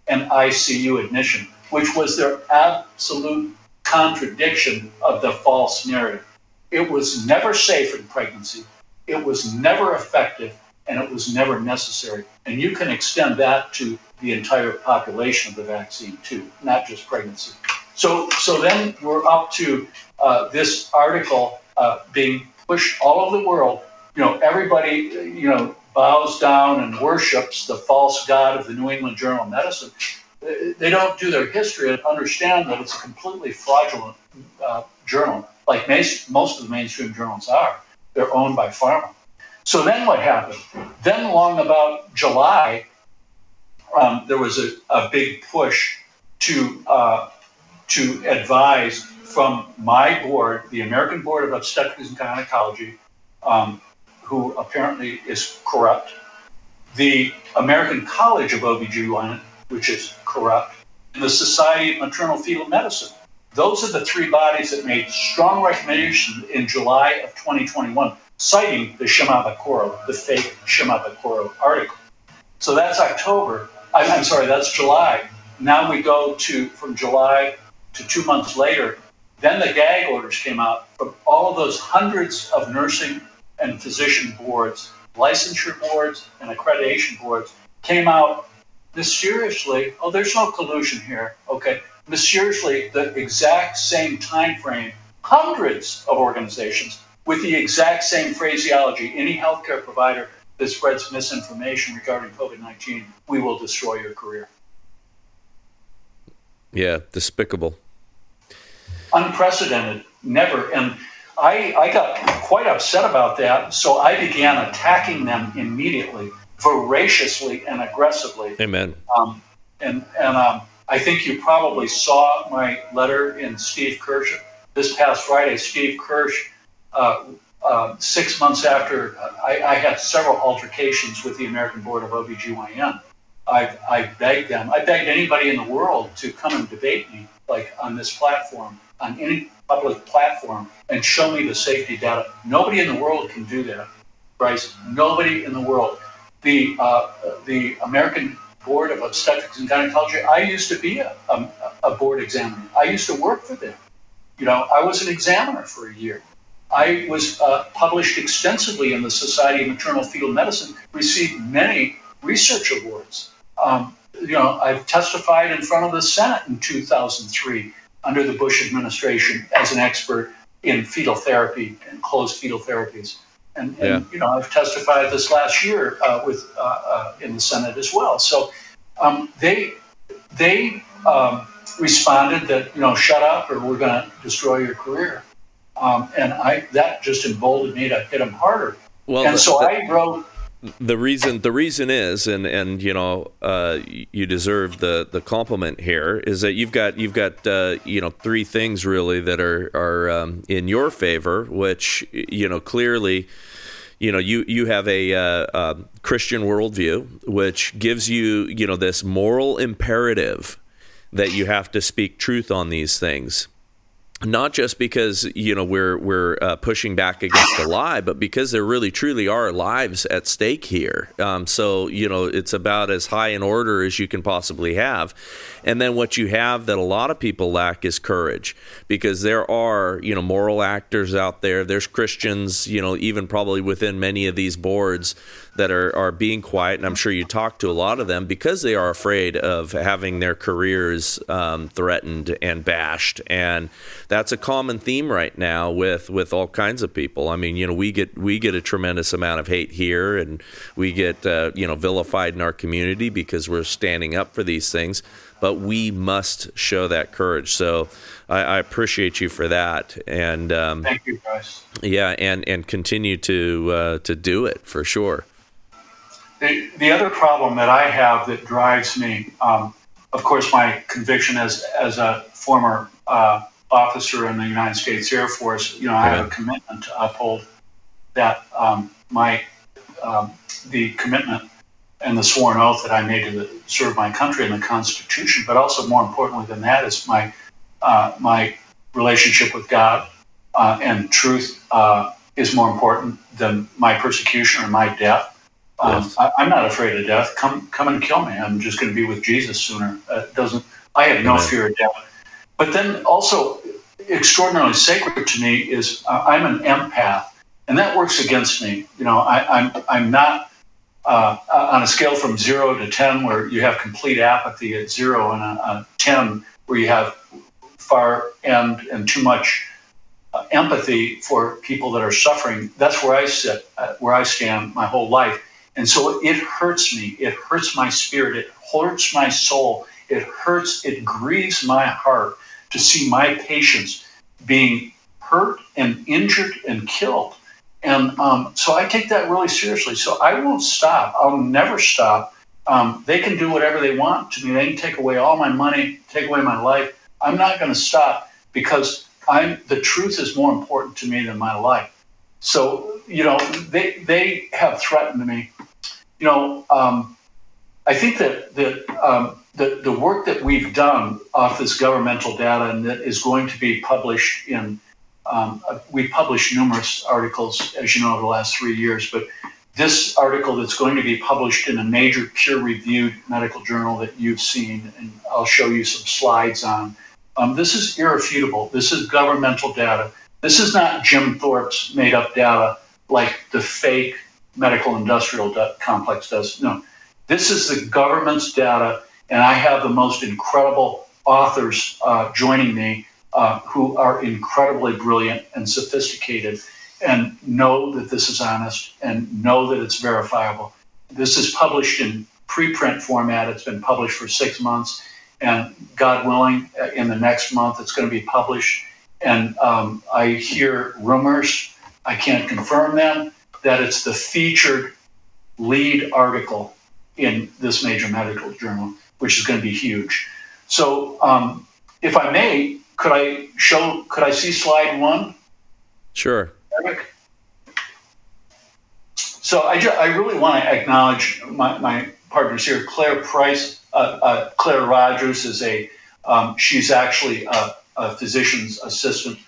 and ICU admission, which was their absolute contradiction of the false narrative. It was never safe in pregnancy, it was never effective, and it was never necessary. And you can extend that to the entire population of the vaccine too, not just pregnancy. So, so then we're up to uh, this article uh, being pushed all over the world. You know, everybody, you know, bows down and worships the false god of the New England Journal of Medicine, they don't do their history and understand that it's a completely fraudulent uh, journal, like most of the mainstream journals are. They're owned by pharma. So then what happened? Then, along about July, um, there was a, a, big push to uh, to advise from my board, the American Board of Obstetrics and Gynecology, um, who apparently is corrupt, the American College of OBGYN, which is corrupt, and the Society of Maternal Fetal Medicine. Those are the three bodies that made strong recommendations in July of 2021, citing the Shimabukuro, the fake Shimabukuro article. So that's October. I'm sorry, that's July. Now we go to from July to two months later. Then the gag orders came out from all of those hundreds of nursing and physician boards, licensure boards, and accreditation boards came out mysteriously. Oh, there's no collusion here. Okay, mysteriously, the exact same time frame. Hundreds of organizations with the exact same phraseology. Any healthcare provider that spreads misinformation regarding COVID 19, we will destroy your career. Yeah, despicable. Unprecedented, never. And I, I got quite upset about that, so I began attacking them immediately, voraciously and aggressively. Amen. Um, and and um, I think you probably saw my letter in Steve Kirsch this past Friday. Steve Kirsch uh, uh, six months after I, I, had several altercations with the American Board of OBGYN. I, I begged them, I begged anybody in the world to come and debate me, like on this platform, on any public platform, and show me the safety data. Nobody in the world can do that, Bryce. Nobody in the world. The, uh, the American Board of Obstetrics and Gynecology, I used to be a, a, a board examiner. I used to work for them. You know, I was an examiner for a year. I was uh, published extensively in the Society of Maternal Fetal Medicine, received many research awards. Um, you know, I've testified in front of the Senate in 2003 under the Bush administration as an expert in fetal therapy and closed fetal therapies. And, and yeah. you know, I've testified this last year uh, with uh, uh in the Senate as well. So um, they they um, responded that you know, shut up or we're going to destroy your career. Um, and I that just emboldened me to hit him harder. Well, and the, so the, I wrote. The reason the reason is, and and you know, uh, you deserve the the compliment here is that you've got you've got uh, you know three things really that are are um, in your favor, which you know clearly you know you you have a, uh, uh, Christian worldview which gives you you know this moral imperative that you have to speak truth on these things not just because you know we're we're uh, pushing back against the lie, but because there really truly are lives at stake here. Um, so you know it's about as high an order as you can possibly have, and then what you have that a lot of people lack is courage, because there are you know moral actors out there. There's Christians, you know, even probably within many of these boards that are, are being quiet, and I'm sure you talk to a lot of them because they are afraid of having their careers um, threatened and bashed, and that's a common theme right now with with all kinds of people. I mean, you know, we get we get a tremendous amount of hate here, and we get uh, you know vilified in our community because we're standing up for these things. But we must show that courage. So I, I appreciate you for that, and um, thank you, guys. Yeah, and and continue to uh, to do it for sure. The, the other problem that I have that drives me, um, of course, my conviction as, as a former uh, officer in the United States Air Force, you know, I have a commitment to uphold that um, my um, the commitment and the sworn oath that I made to the, serve my country and the Constitution, but also more importantly than that is my uh, my relationship with God uh, and truth uh, is more important than my persecution or my death. Um, yes. I, am not afraid of death. Come, come and kill me. I'm just going to be with Jesus sooner. Uh, doesn't I have no Amen. fear of death. But then also, extraordinarily sacred to me is uh, I'm an empath, and that works against me. You know, I, am I'm, I'm not uh, on a scale from zero to ten, where you have complete apathy at zero, and a, a ten where you have far end and too much uh, empathy for people that are suffering. That's where I sit, uh, where I stand my whole life And so it hurts me. It hurts my spirit. It hurts my soul. It hurts, it grieves my heart to see my patients being hurt and injured and killed. And um, so I take that really seriously. So I won't stop. I'll never stop. Um, they can do whatever they want to me. They can take away all my money, take away my life. I'm not going to stop because I'm the truth is more important to me than my life. So you know they they have threatened me. You know um, I think that that um, the the work that we've done off this governmental data and that is going to be published in um, we published numerous articles as you know over the last three years, but this article that's going to be published in a major peer-reviewed medical journal that you've seen, and I'll show you some slides on um, this is irrefutable. This is governmental data. This is not Jim Thorp's made up data like the fake medical industrial complex does. No, this is the government's data, and I have the most incredible authors uh, joining me uh, who are incredibly brilliant and sophisticated and know that this is honest and know that it's verifiable. This is published in preprint format. It's been published for six months and God willing, in the next month it's going to be published. And um, I hear rumors, I can't confirm them, that it's the featured lead article in this major medical journal, which is going to be huge. So, um, if I may, could I show? Could I see slide one? Sure. Eric? So I, ju- I really want to acknowledge my, my partners here, Claire Price uh, uh, Claire Rogers is a um, she's actually a, a physician's assistant,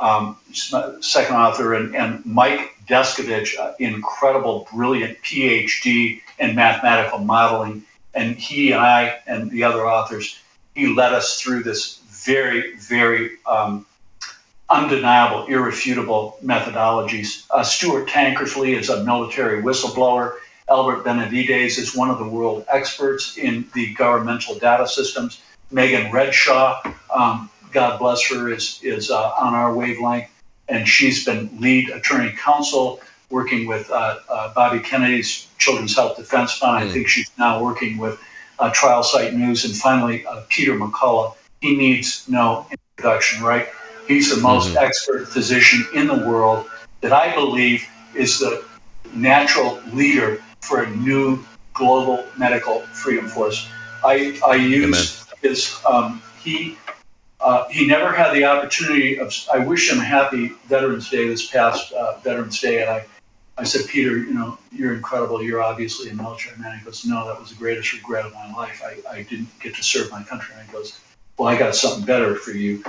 um, second author, and, and Mike Deskevich, uh, incredible, brilliant PhD in mathematical modeling, and he and I and the other authors, he led us through this very, very um, undeniable, irrefutable methodologies. Uh, Stuart Tankersley is a military whistleblower. Albert Benavides is one of the world experts in the governmental data systems. Megan Redshaw, um, God bless her, is, is uh, on our wavelength, and she's been lead attorney counsel working with uh, uh, Bobby Kennedy's Children's Health Defense Fund. Mm. I think she's now working with uh, Trial Site News. And finally, uh, Peter McCullough. He needs no introduction, right? He's the most mm-hmm. expert physician in the world that I believe is the natural leader for a new global medical freedom force. I, I use his, um, he, uh, he never had the opportunity of, I wish him a happy Veterans Day this past uh, Veterans Day. And I, I said, Peter, you know, you're incredible. You're obviously a military man. He goes, no, that was the greatest regret of my life. I, I didn't get to serve my country. And he goes, well, I got something better for you.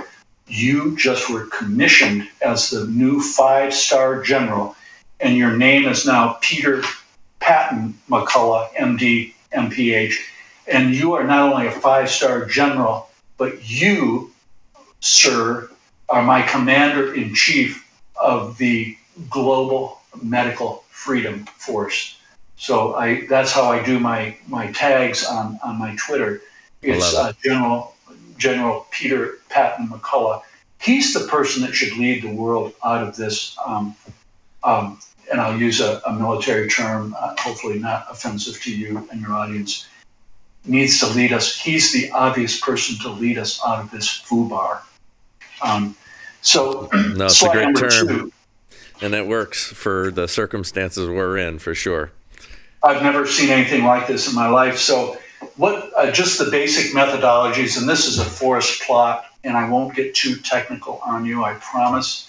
You just were commissioned as the new five star general, and your name is now Peter Patton McCullough, MD, MPH, and you are not only a five star general, but you, sir, are my commander in chief of the Global Medical Freedom Force. So I that's how I do my my tags on, on my Twitter. It's uh, General General Peter Patton McCullough. He's the person that should lead the world out of this um, um, and I'll use a, a military term, uh, hopefully not offensive to you and your audience, needs to lead us. He's the obvious person to lead us out of this FUBAR. Um, so, no, it's a great term, two, and it works for the circumstances we're in for sure. I've never seen anything like this in my life. So, what uh, just the basic methodologies, and this is a forest plot, and I won't get too technical on you, I promise.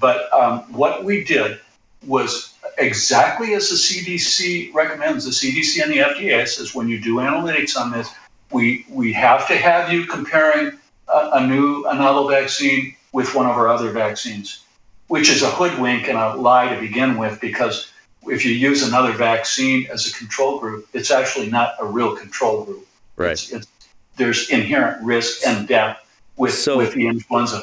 But um, what we did was exactly as the CDC recommends. The CDC and the FDA says when you do analytics on this, we we have to have you comparing a, a new a novel vaccine with one of our other vaccines, which is a hoodwink and a lie to begin with because if you use another vaccine as a control group, it's actually not a real control group. Right. It's, it's, there's inherent risk and death with so, with the influenza.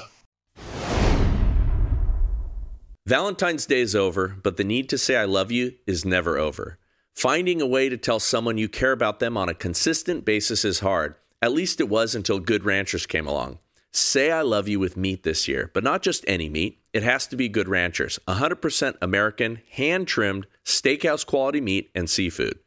Valentine's Day is over, but the need to say I love you is never over. Finding a way to tell someone you care about them on a consistent basis is hard. At least it was until Good Ranchers came along. Say I love you with meat this year, but not just any meat. it has to be Good Ranchers. 100% American, hand trimmed, steakhouse quality meat and seafood.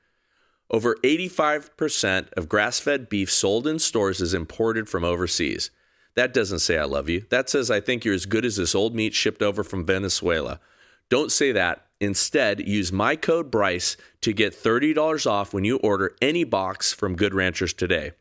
Over 85% of grass fed beef sold in stores is imported from overseas. That doesn't say I love you. That says I think you're as good as this old meat shipped over from Venezuela. Don't say that. Instead, use my code Bryce to get $30 off when you order any box from Good Ranchers today.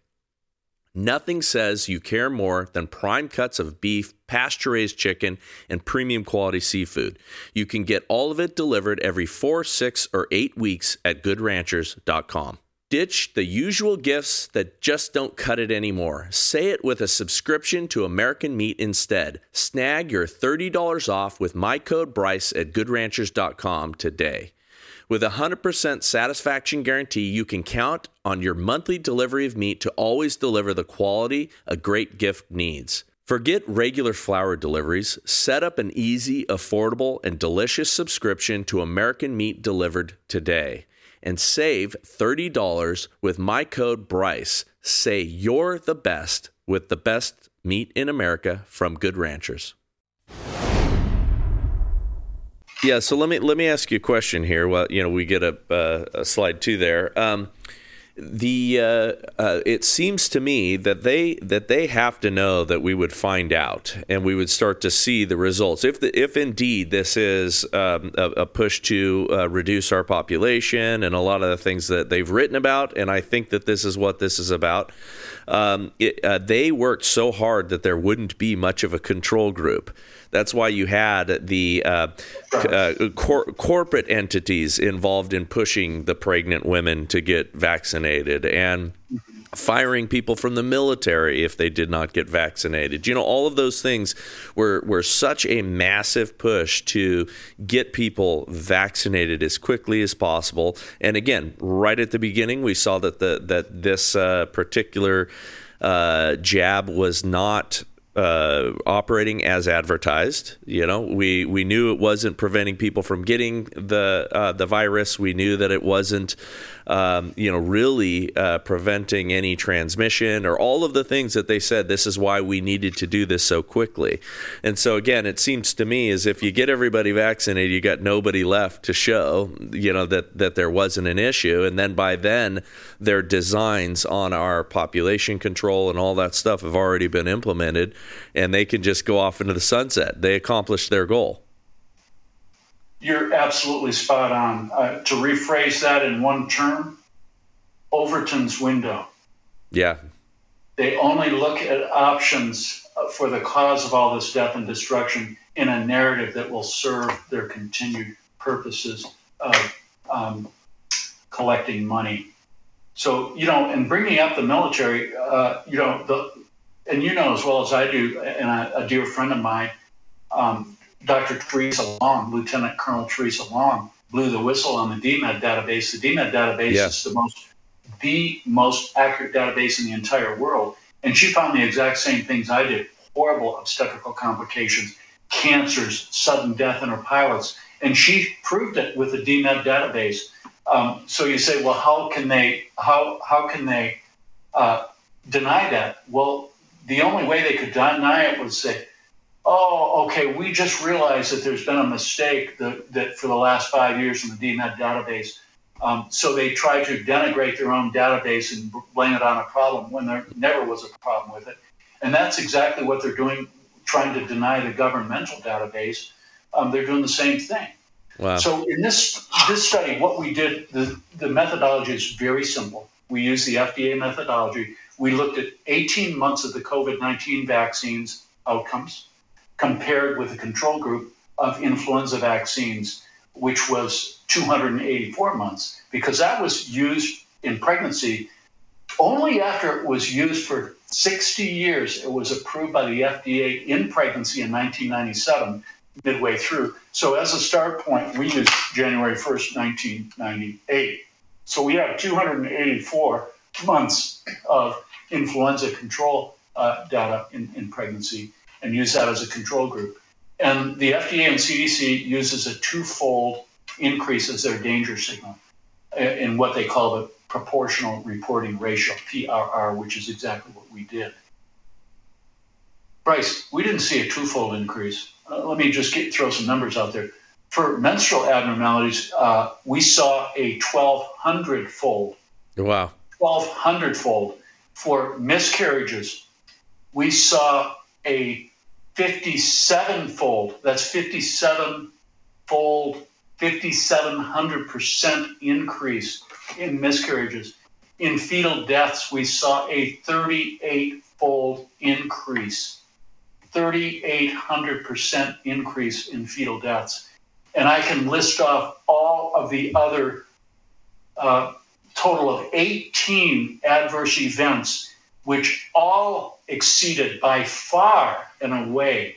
Nothing says you care more than prime cuts of beef, pasture raised chicken, and premium quality seafood. You can get all of it delivered every four, six, or eight weeks at goodranchers.com. Ditch the usual gifts that just don't cut it anymore. Say it with a subscription to American Meat instead. Snag your $30 off with my code Bryce at goodranchers.com today. With a 100% satisfaction guarantee, you can count on your monthly delivery of meat to always deliver the quality a great gift needs. Forget regular flour deliveries. Set up an easy, affordable, and delicious subscription to American Meat delivered today. And save $30 with my code BRYCE. Say you're the best with the best meat in America from Good Ranchers. Yeah, so let me let me ask you a question here. Well, you know, we get a, uh, a slide two there. Um, the uh, uh, it seems to me that they that they have to know that we would find out and we would start to see the results if the, if indeed this is um, a, a, push to uh, reduce our population and a lot of the things that they've written about and I think that this is what this is about. Um, it, uh, they worked so hard that there wouldn't be much of a control group. That's why you had the uh, uh, cor- corporate entities involved in pushing the pregnant women to get vaccinated and firing people from the military if they did not get vaccinated. You know, all of those things were were such a massive push to get people vaccinated as quickly as possible. And again, right at the beginning, we saw that the that this uh, particular uh, jab was not uh, operating as advertised. You know, we we knew it wasn't preventing people from getting the uh, the virus. We knew that it wasn't, um, you know, really uh, preventing any transmission or all of the things that they said. This is why we needed to do this so quickly. And so again, it seems to me as if you get everybody vaccinated, you got nobody left to show, you know, that that there wasn't an issue. And then by then, their designs on our population control and all that stuff have already been implemented and they can just go off into the sunset. They accomplished their goal. You're absolutely spot on. Uh, to rephrase that in one term, Overton's window. Yeah. They only look at options for the cause of all this death and destruction in a narrative that will serve their continued purposes of um, collecting money. So, you know, and bringing up the military, uh, you know, the, and you know as well as I do, and a, a dear friend of mine, um, Dr. Theresa Long, Lieutenant Colonel Theresa Long, blew the whistle on the DMED database. The DMED database yeah. is the most the most accurate database in the entire world, and she found the exact same things I did: horrible obstetrical complications, cancers, sudden death in her pilots, and she proved it with the DMED database. Um, so you say, well, how can they how how can they uh, deny that? Well, the only way they could deny it was say, oh, okay, we just realized that there's been a mistake that, that for the last five years in the DMED database. Um, so they try to denigrate their own database and blame it on a problem when there never was a problem with it. And that's exactly what they're doing, trying to deny the governmental database. Um, they're doing the same thing. Wow. So in this this study, what we did, the, the methodology is very simple. We use the FDA methodology we looked at 18 months of the COVID 19 vaccines outcomes compared with a control group of influenza vaccines, which was 284 months, because that was used in pregnancy only after it was used for 60 years. It was approved by the FDA in pregnancy in 1997, midway through. So, as a start point, we used January 1st, 1998. So, we have 284 months of influenza control uh, data in, in pregnancy and use that as a control group. And the FDA and CDC uses a twofold increase as their danger signal in what they call the proportional reporting ratio, PRR, which is exactly what we did. Bryce, we didn't see a twofold increase. uh, let me just get, throw some numbers out there. For menstrual abnormalities, uh, we saw a 1,200 fold. Wow. 1,200 fold. For miscarriages, we saw a 57 fold. That's 57 fold, 5,700% increase in miscarriages. In fetal deaths, we saw a 38 fold increase. 3,800% increase in fetal deaths. And I can list off all of the other uh, total of 18 adverse events, which all exceeded by far and away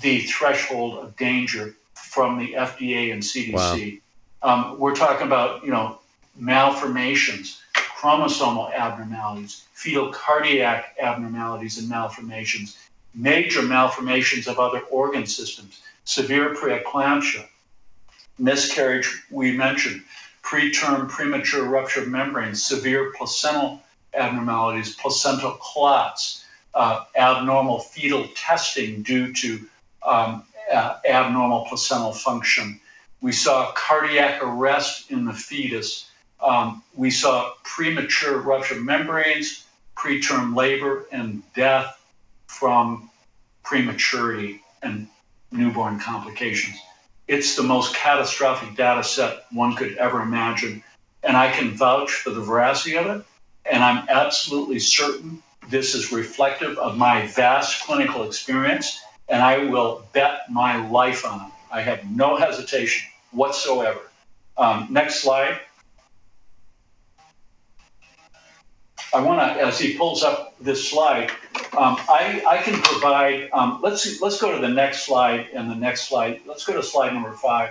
the threshold of danger from the FDA and CDC. Wow. Um, we're talking about, you know, malformations, chromosomal abnormalities, fetal cardiac abnormalities and malformations, major malformations of other organ systems, severe preeclampsia, miscarriage, we mentioned, preterm premature rupture of membranes, severe placental abnormalities, placental clots, uh, abnormal fetal testing due to um, uh, abnormal placental function. We saw cardiac arrest in the fetus. Um, we saw premature rupture of membranes, preterm labor, and death from prematurity and newborn complications. It's the most catastrophic data set one could ever imagine. And I can vouch for the veracity of it. And I'm absolutely certain this is reflective of my vast clinical experience. And I will bet my life on it. I have no hesitation whatsoever. Um, next slide. I want to, as he pulls up this slide, um, I, I can provide. Um, let's see, let's go to the next slide and the next slide. Let's go to slide number five.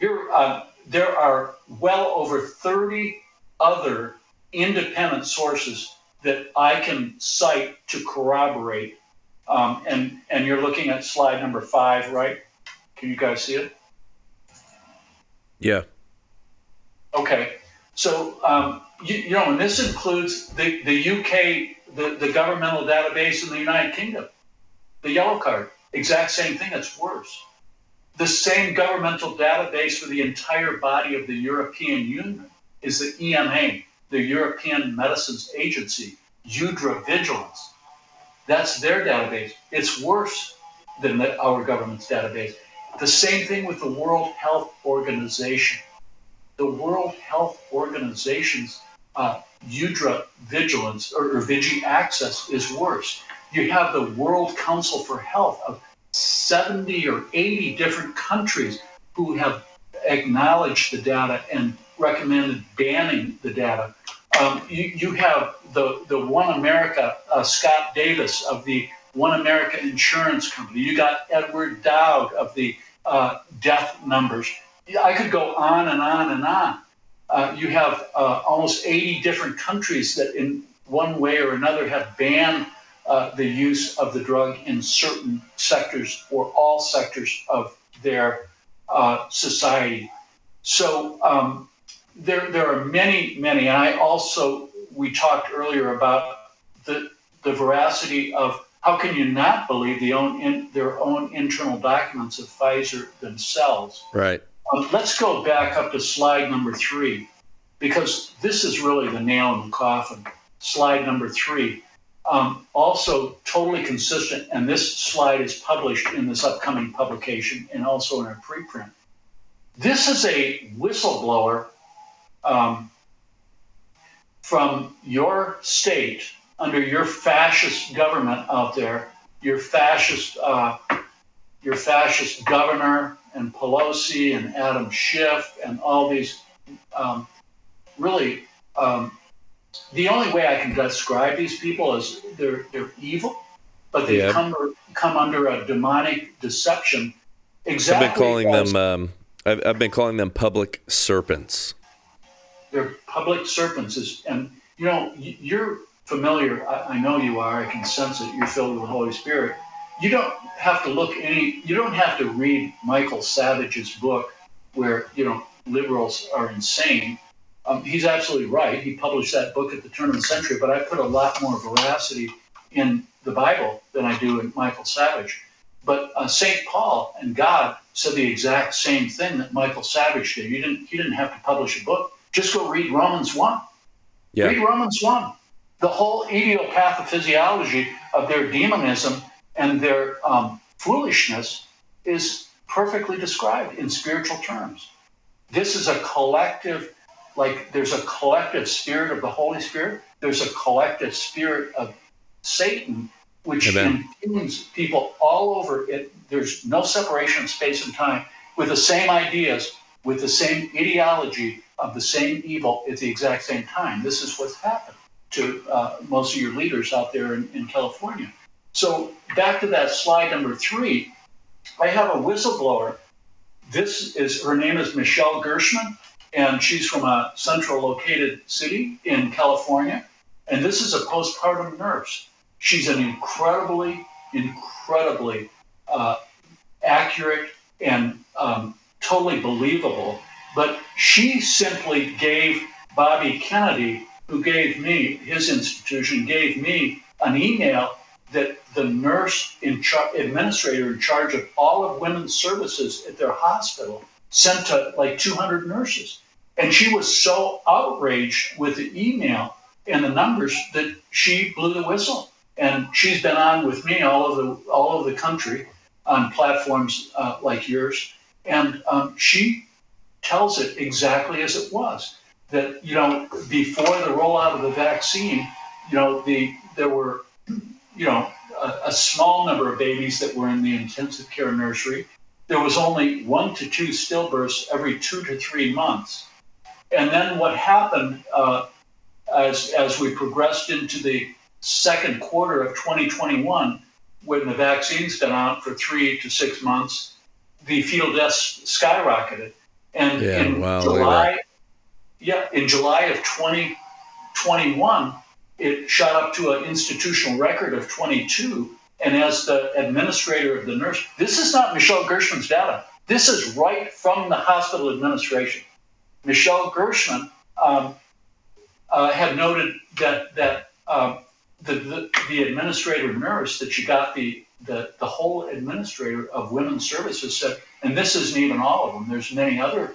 Here, uh, there are well over 30 other independent sources that I can cite to corroborate. Um, and and you're looking at slide number five, right? Can you guys see it? Yeah. Okay. So, um, you, you, know, and this includes the, the UK, the, the governmental database in the United Kingdom, the yellow card, exact same thing, it's worse. The same governmental database for the entire body of the European Union is the EMA, the European Medicines Agency, EudraVigilance. That's their database. It's worse than the, our government's database. The same thing with the World Health Organization the World Health Organization's uh, UDRA vigilance or, or VigiAccess is worse. You have the World Council for Health of 70 or 80 different countries who have acknowledged the data and recommended banning the data. Um, you, you, have the, the One America, uh, Scott Davis of the One America Insurance Company. You got Edward Dowd of the uh, death numbers. I could go on and on and on. Uh, you have uh, almost 80 different countries that, in one way or another, have banned uh, the use of the drug in certain sectors or all sectors of their uh, society. So um, there, there are many, many. And I also, we talked earlier about the, the veracity of how can you not believe the own in, their own internal documents of Pfizer themselves? Right. Um, let's go back up to slide number three, because this is really the nail in the coffin. Slide number three. Um, also, totally consistent, and this slide is published in this upcoming publication and also in a preprint. This is a whistleblower um, from your state under your fascist government out there, your fascist, uh, your fascist governor, and Pelosi and Adam Schiff and all these um, really um, the only way I can describe these people is they're they're evil, but they yeah. come come under a demonic deception. Exactly. I've been calling them. Um, I've, I've, been calling them public serpents. They're public serpents, is, and you know you're familiar. I, I know you are. I can sense it. You're filled with the Holy Spirit you don't have to look any you don't have to read michael savage's book where you know liberals are insane um, he's absolutely right he published that book at the turn of the century but i put a lot more veracity in the bible than I do in Michael Savage. But uh, St. Paul and God said the exact same thing that Michael Savage did. You didn't, he didn't have to publish a book. Just go read Romans 1. Yeah. Read Romans 1. The whole idiopathophysicology of their demonism and their um, foolishness is perfectly described in spiritual terms. This is a collective, like there's a collective spirit of the Holy Spirit, there's a collective spirit of Satan, which impugns people all over it. There's no separation of space and time with the same ideas, with the same ideology of the same evil at the exact same time. This is what's happened to uh, most of your leaders out there in, in California. So back to that slide number three, I have a whistleblower. This is her name is Michelle Gershman, and she's from a central located city in California. And this is a postpartum nurse. She's an incredibly, incredibly uh, accurate and um, totally believable. But she simply gave Bobby Kennedy, who gave me, his institution, gave me an email that the nurse in char- administrator in charge of all of women's services at their hospital sent to like 200 nurses. And she was so outraged with the email and the numbers that she blew the whistle. And she's been on with me all over the all over the country on platforms uh, like yours, and um, she tells it exactly as it was. That you know before the rollout of the vaccine, you know the there were you know a, a small number of babies that were in the intensive care nursery. There was only one to two stillbirths every two to three months. And then what happened uh, as, as we progressed into the second quarter of 2021, when the vaccine's been out for three to six months, the fetal deaths skyrocketed. And yeah, in wow, July, yeah, in July of 2021, it shot up to an institutional record of 22. And as the administrator of the nurse, this is not Michelle Gershman's data. This is right from the hospital administration. Michelle Gershman um, uh, had noted that that um, the, the, the administrator nurse that she got the, the the whole administrator of women's services said, and this isn't even all of them. There's many other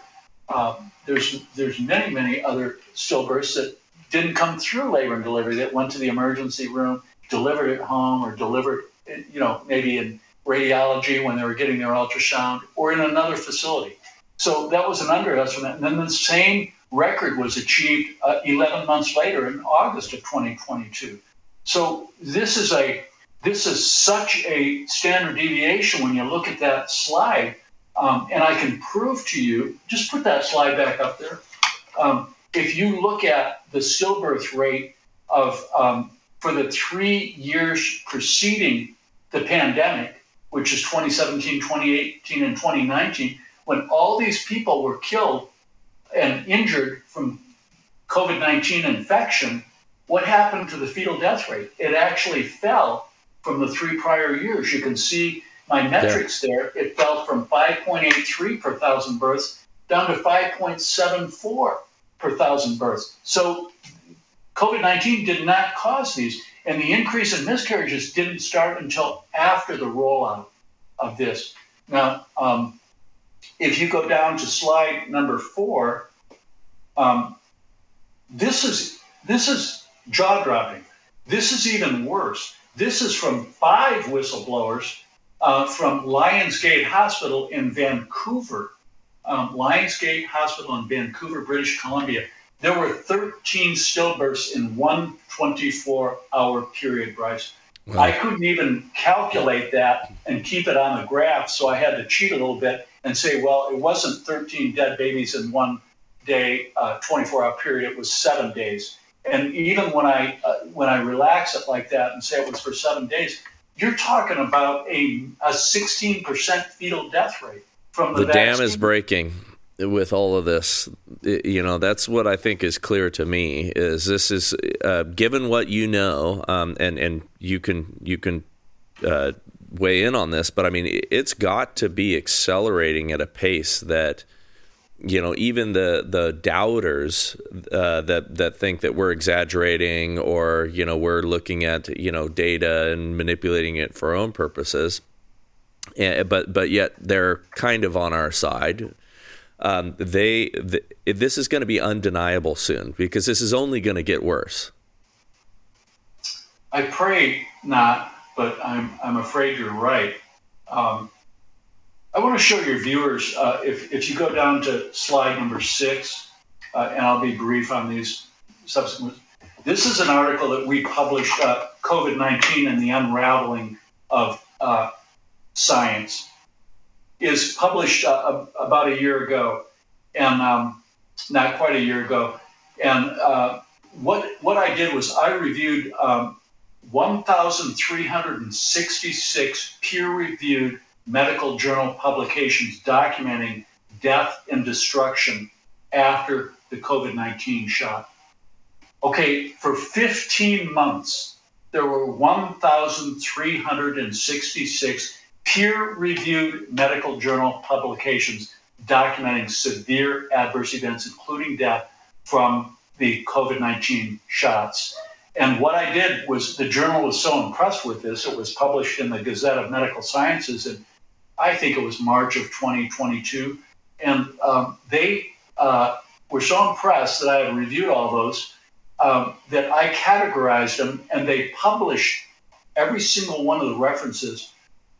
um, there's there's many many other stillbirths that didn't come through labor and delivery that went to the emergency room, delivered at home, or delivered you know maybe in radiology when they were getting their ultrasound, or in another facility. So that was an underestimate. And then the same record was achieved uh, 11 months later in August of 2022. So this is a this is such a standard deviation when you look at that slide, um, and I can prove to you. Just put that slide back up there. Um, if you look at the stillbirth rate of um, for the three years preceding the pandemic, which is 2017, 2018, and 2019, when all these people were killed and injured from COVID 19 infection, what happened to the fetal death rate? It actually fell from the three prior years. You can see my metrics yeah. there. It fell from 5.83 per thousand births down to 5.74 per thousand births. So COVID 19 did not cause these. And the increase in miscarriages didn't start until after the rollout of this. Now, um, if you go down to slide number four, um, this is this is jaw dropping. This is even worse. This is from five whistleblowers uh, from Lionsgate Hospital in Vancouver. Um, Lionsgate Hospital in Vancouver, British Columbia. There were 13 stillbirths in one 24 hour period, Bryce. Wow. I couldn't even calculate that and keep it on the graph, so I had to cheat a little bit and say, well, it wasn't 13 dead babies in one day, uh, 24 hour period, it was seven days. And even when I uh, when I relax it like that and say it was for seven days, you're talking about a a 16% fetal death rate from the, the dam is breaking with all of this. You know that's what i think is clear to me is this is uh, given what you know um, and and you can you can uh, weigh in on this but i mean it's got to be accelerating at a pace that you know, even the the doubters uh, that that think that we're exaggerating or you know we're looking at you know data and manipulating it for our own purposes, but but yet they're kind of on our side. Um, they th- this is going to be undeniable soon because this is only going to get worse. I pray not, but I'm I'm afraid you're right. Um, I want to show your viewers, uh, if, if you go down to slide number six, uh, and I'll be brief on these subsequent. This is an article that we published, uh, COVID 19 and the Unraveling of uh, Science, is published uh, about a year ago, and um, not quite a year ago. And uh, what, what I did was I reviewed um, 1,366 peer reviewed medical journal publications documenting death and destruction after the COVID 19 shot. Okay, for 15 months, there were 1,366 peer reviewed medical journal publications documenting severe adverse events, including death, from the COVID 19 shots. And what I did was the journal was so impressed with this, it was published in the Gazette of Medical Sciences and I think it was March of 2022. And um, they uh, were so impressed that I had reviewed all those um, that I categorized them and they published every single one of the references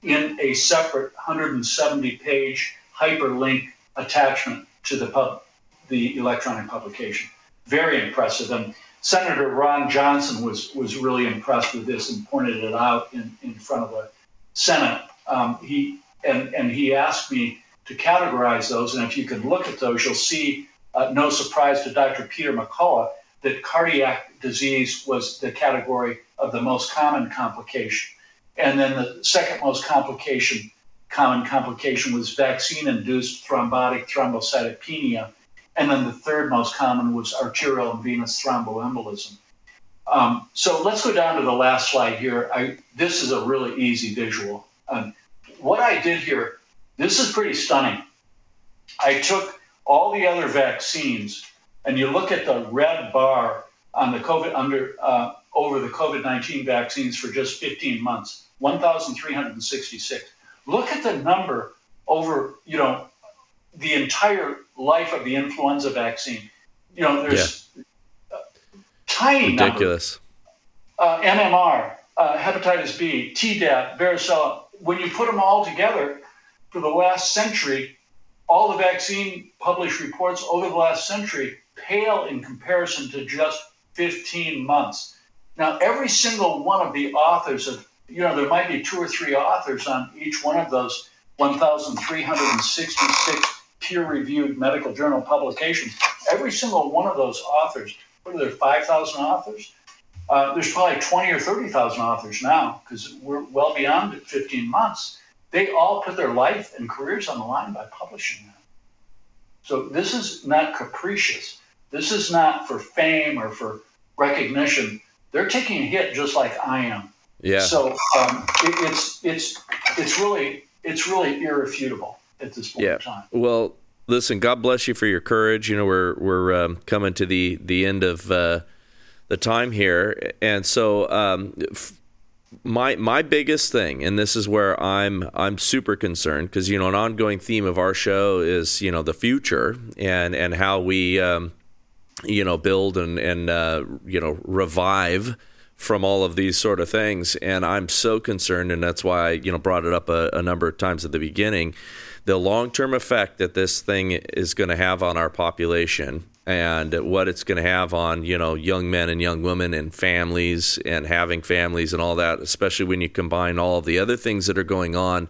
in a separate 170 page hyperlink attachment to the pub, the electronic publication. Very impressive. And Senator Ron Johnson was, was really impressed with this and pointed it out in, in front of the Senate. Um, he and, and he asked me to categorize those. And if you can look at those, you'll see, uh, no surprise to Dr. Peter McCullough, that cardiac disease was the category of the most common complication. And then the second most complication, common complication was vaccine induced thrombotic thrombocytopenia. And then the third most common was arterial and venous thromboembolism. Um, so let's go down to the last slide here. I, this is a really easy visual. Um, what I did here, this is pretty stunning. I took all the other vaccines, and you look at the red bar on the COVID under uh, over the COVID nineteen vaccines for just 15 months, 1,366. Look at the number over you know the entire life of the influenza vaccine. You know, there's yeah. tiny ridiculous. Uh, MMR, uh, hepatitis B, Tdap, varicella, when you put them all together for the last century, all the vaccine published reports over the last century pale in comparison to just 15 months. Now, every single one of the authors of, you know, there might be two or three authors on each one of those 1,366 peer reviewed medical journal publications. Every single one of those authors, what are there, 5,000 authors? Uh, there's probably 20 or 30,000 authors now because we're well beyond 15 months. They all put their life and careers on the line by publishing that. So this is not capricious. This is not for fame or for recognition. They're taking a hit just like I am. Yeah. So um, it, it's it's it's really it's really irrefutable at this point yeah. in time. Well, listen. God bless you for your courage. You know, we're we're um, coming to the the end of. Uh, the time here, and so um, f- my my biggest thing, and this is where I'm I'm super concerned because you know an ongoing theme of our show is you know the future and and how we um, you know build and and uh, you know revive from all of these sort of things, and I'm so concerned, and that's why I you know brought it up a, a number of times at the beginning, the long term effect that this thing is going to have on our population and what it's going to have on you know young men and young women and families and having families and all that especially when you combine all of the other things that are going on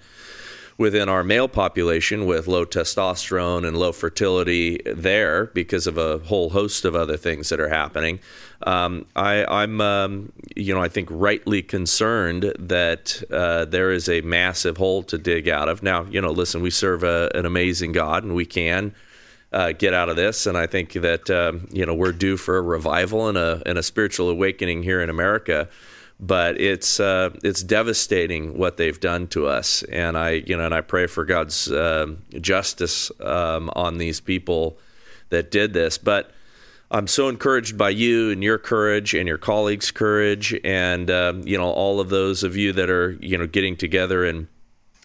within our male population with low testosterone and low fertility there because of a whole host of other things that are happening. Um, I, am um, you know, I think rightly concerned that uh, there is a massive hole to dig out of. Now, you know, listen, we serve a, an amazing God, and we can uh, get out of this. And I think that um, you know we're due for a revival and a and a spiritual awakening here in America. But it's uh, it's devastating what they've done to us. And I you know and I pray for God's uh, justice um, on these people that did this. But I'm so encouraged by you and your courage and your colleagues' courage, and um, you know all of those of you that are you know getting together and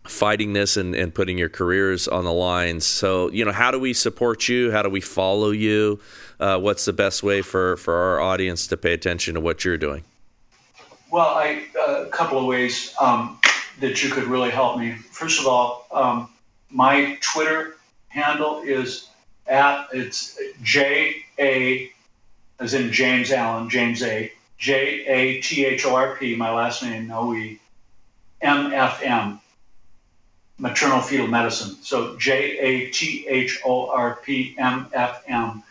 fighting this and, and putting your careers on the lines. So, you know, how do we support you? How do we follow you? Uh, what's the best way for, for our audience to pay attention to what you're doing? Well, I, uh, a couple of ways um, that you could really help me. First of all, um, my Twitter handle is at it's J A as in James Allen, James A, J A T H O R P, my last name, no E, M F M maternal fetal medicine. So J A T H O R P M F M.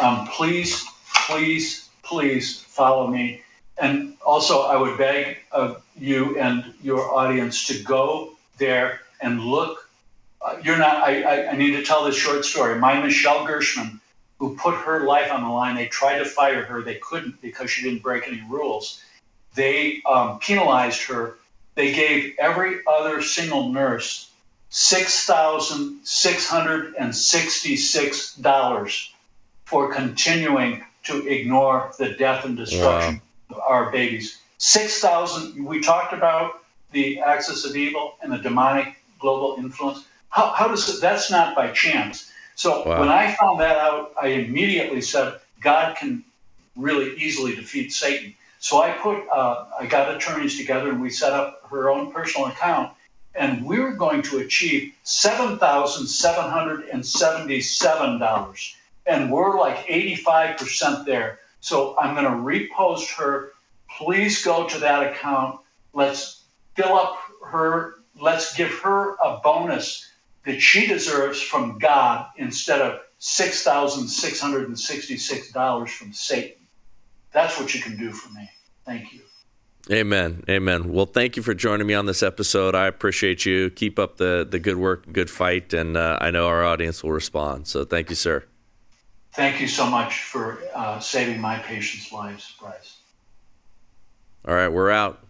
Um, please, please, please follow me. And also, I would beg of you and your audience to go there and look. Uh, you're not. I, I, I need to tell this short story. My Michelle Gershman, who put her life on the line, they tried to fire her. They couldn't because she didn't break any rules. They um, penalized her. They gave every other single nurse $6,666 for continuing to ignore the death and destruction wow. Our babies. 6,000, we talked about the axis of evil and the demonic global influence. How, how does it, that's not by chance. So wow. when I found that out, I immediately said, God can really easily defeat Satan. So I put, uh, I got attorneys together and we set up her own personal account and we're going to achieve $7,777. And we're like 85% there. So I'm going to repost her. Please go to that account. Let's fill up her, let's give her a bonus that she deserves from God instead of $6,666 from Satan. That's what you can do for me. Thank you. Amen. Amen. Well, thank you for joining me on this episode. I appreciate you. Keep up the, the good work, good fight, and uh, I know our audience will respond. So thank you, sir. Thank you so much for uh, saving my patients' lives, Bryce. All right, we're out.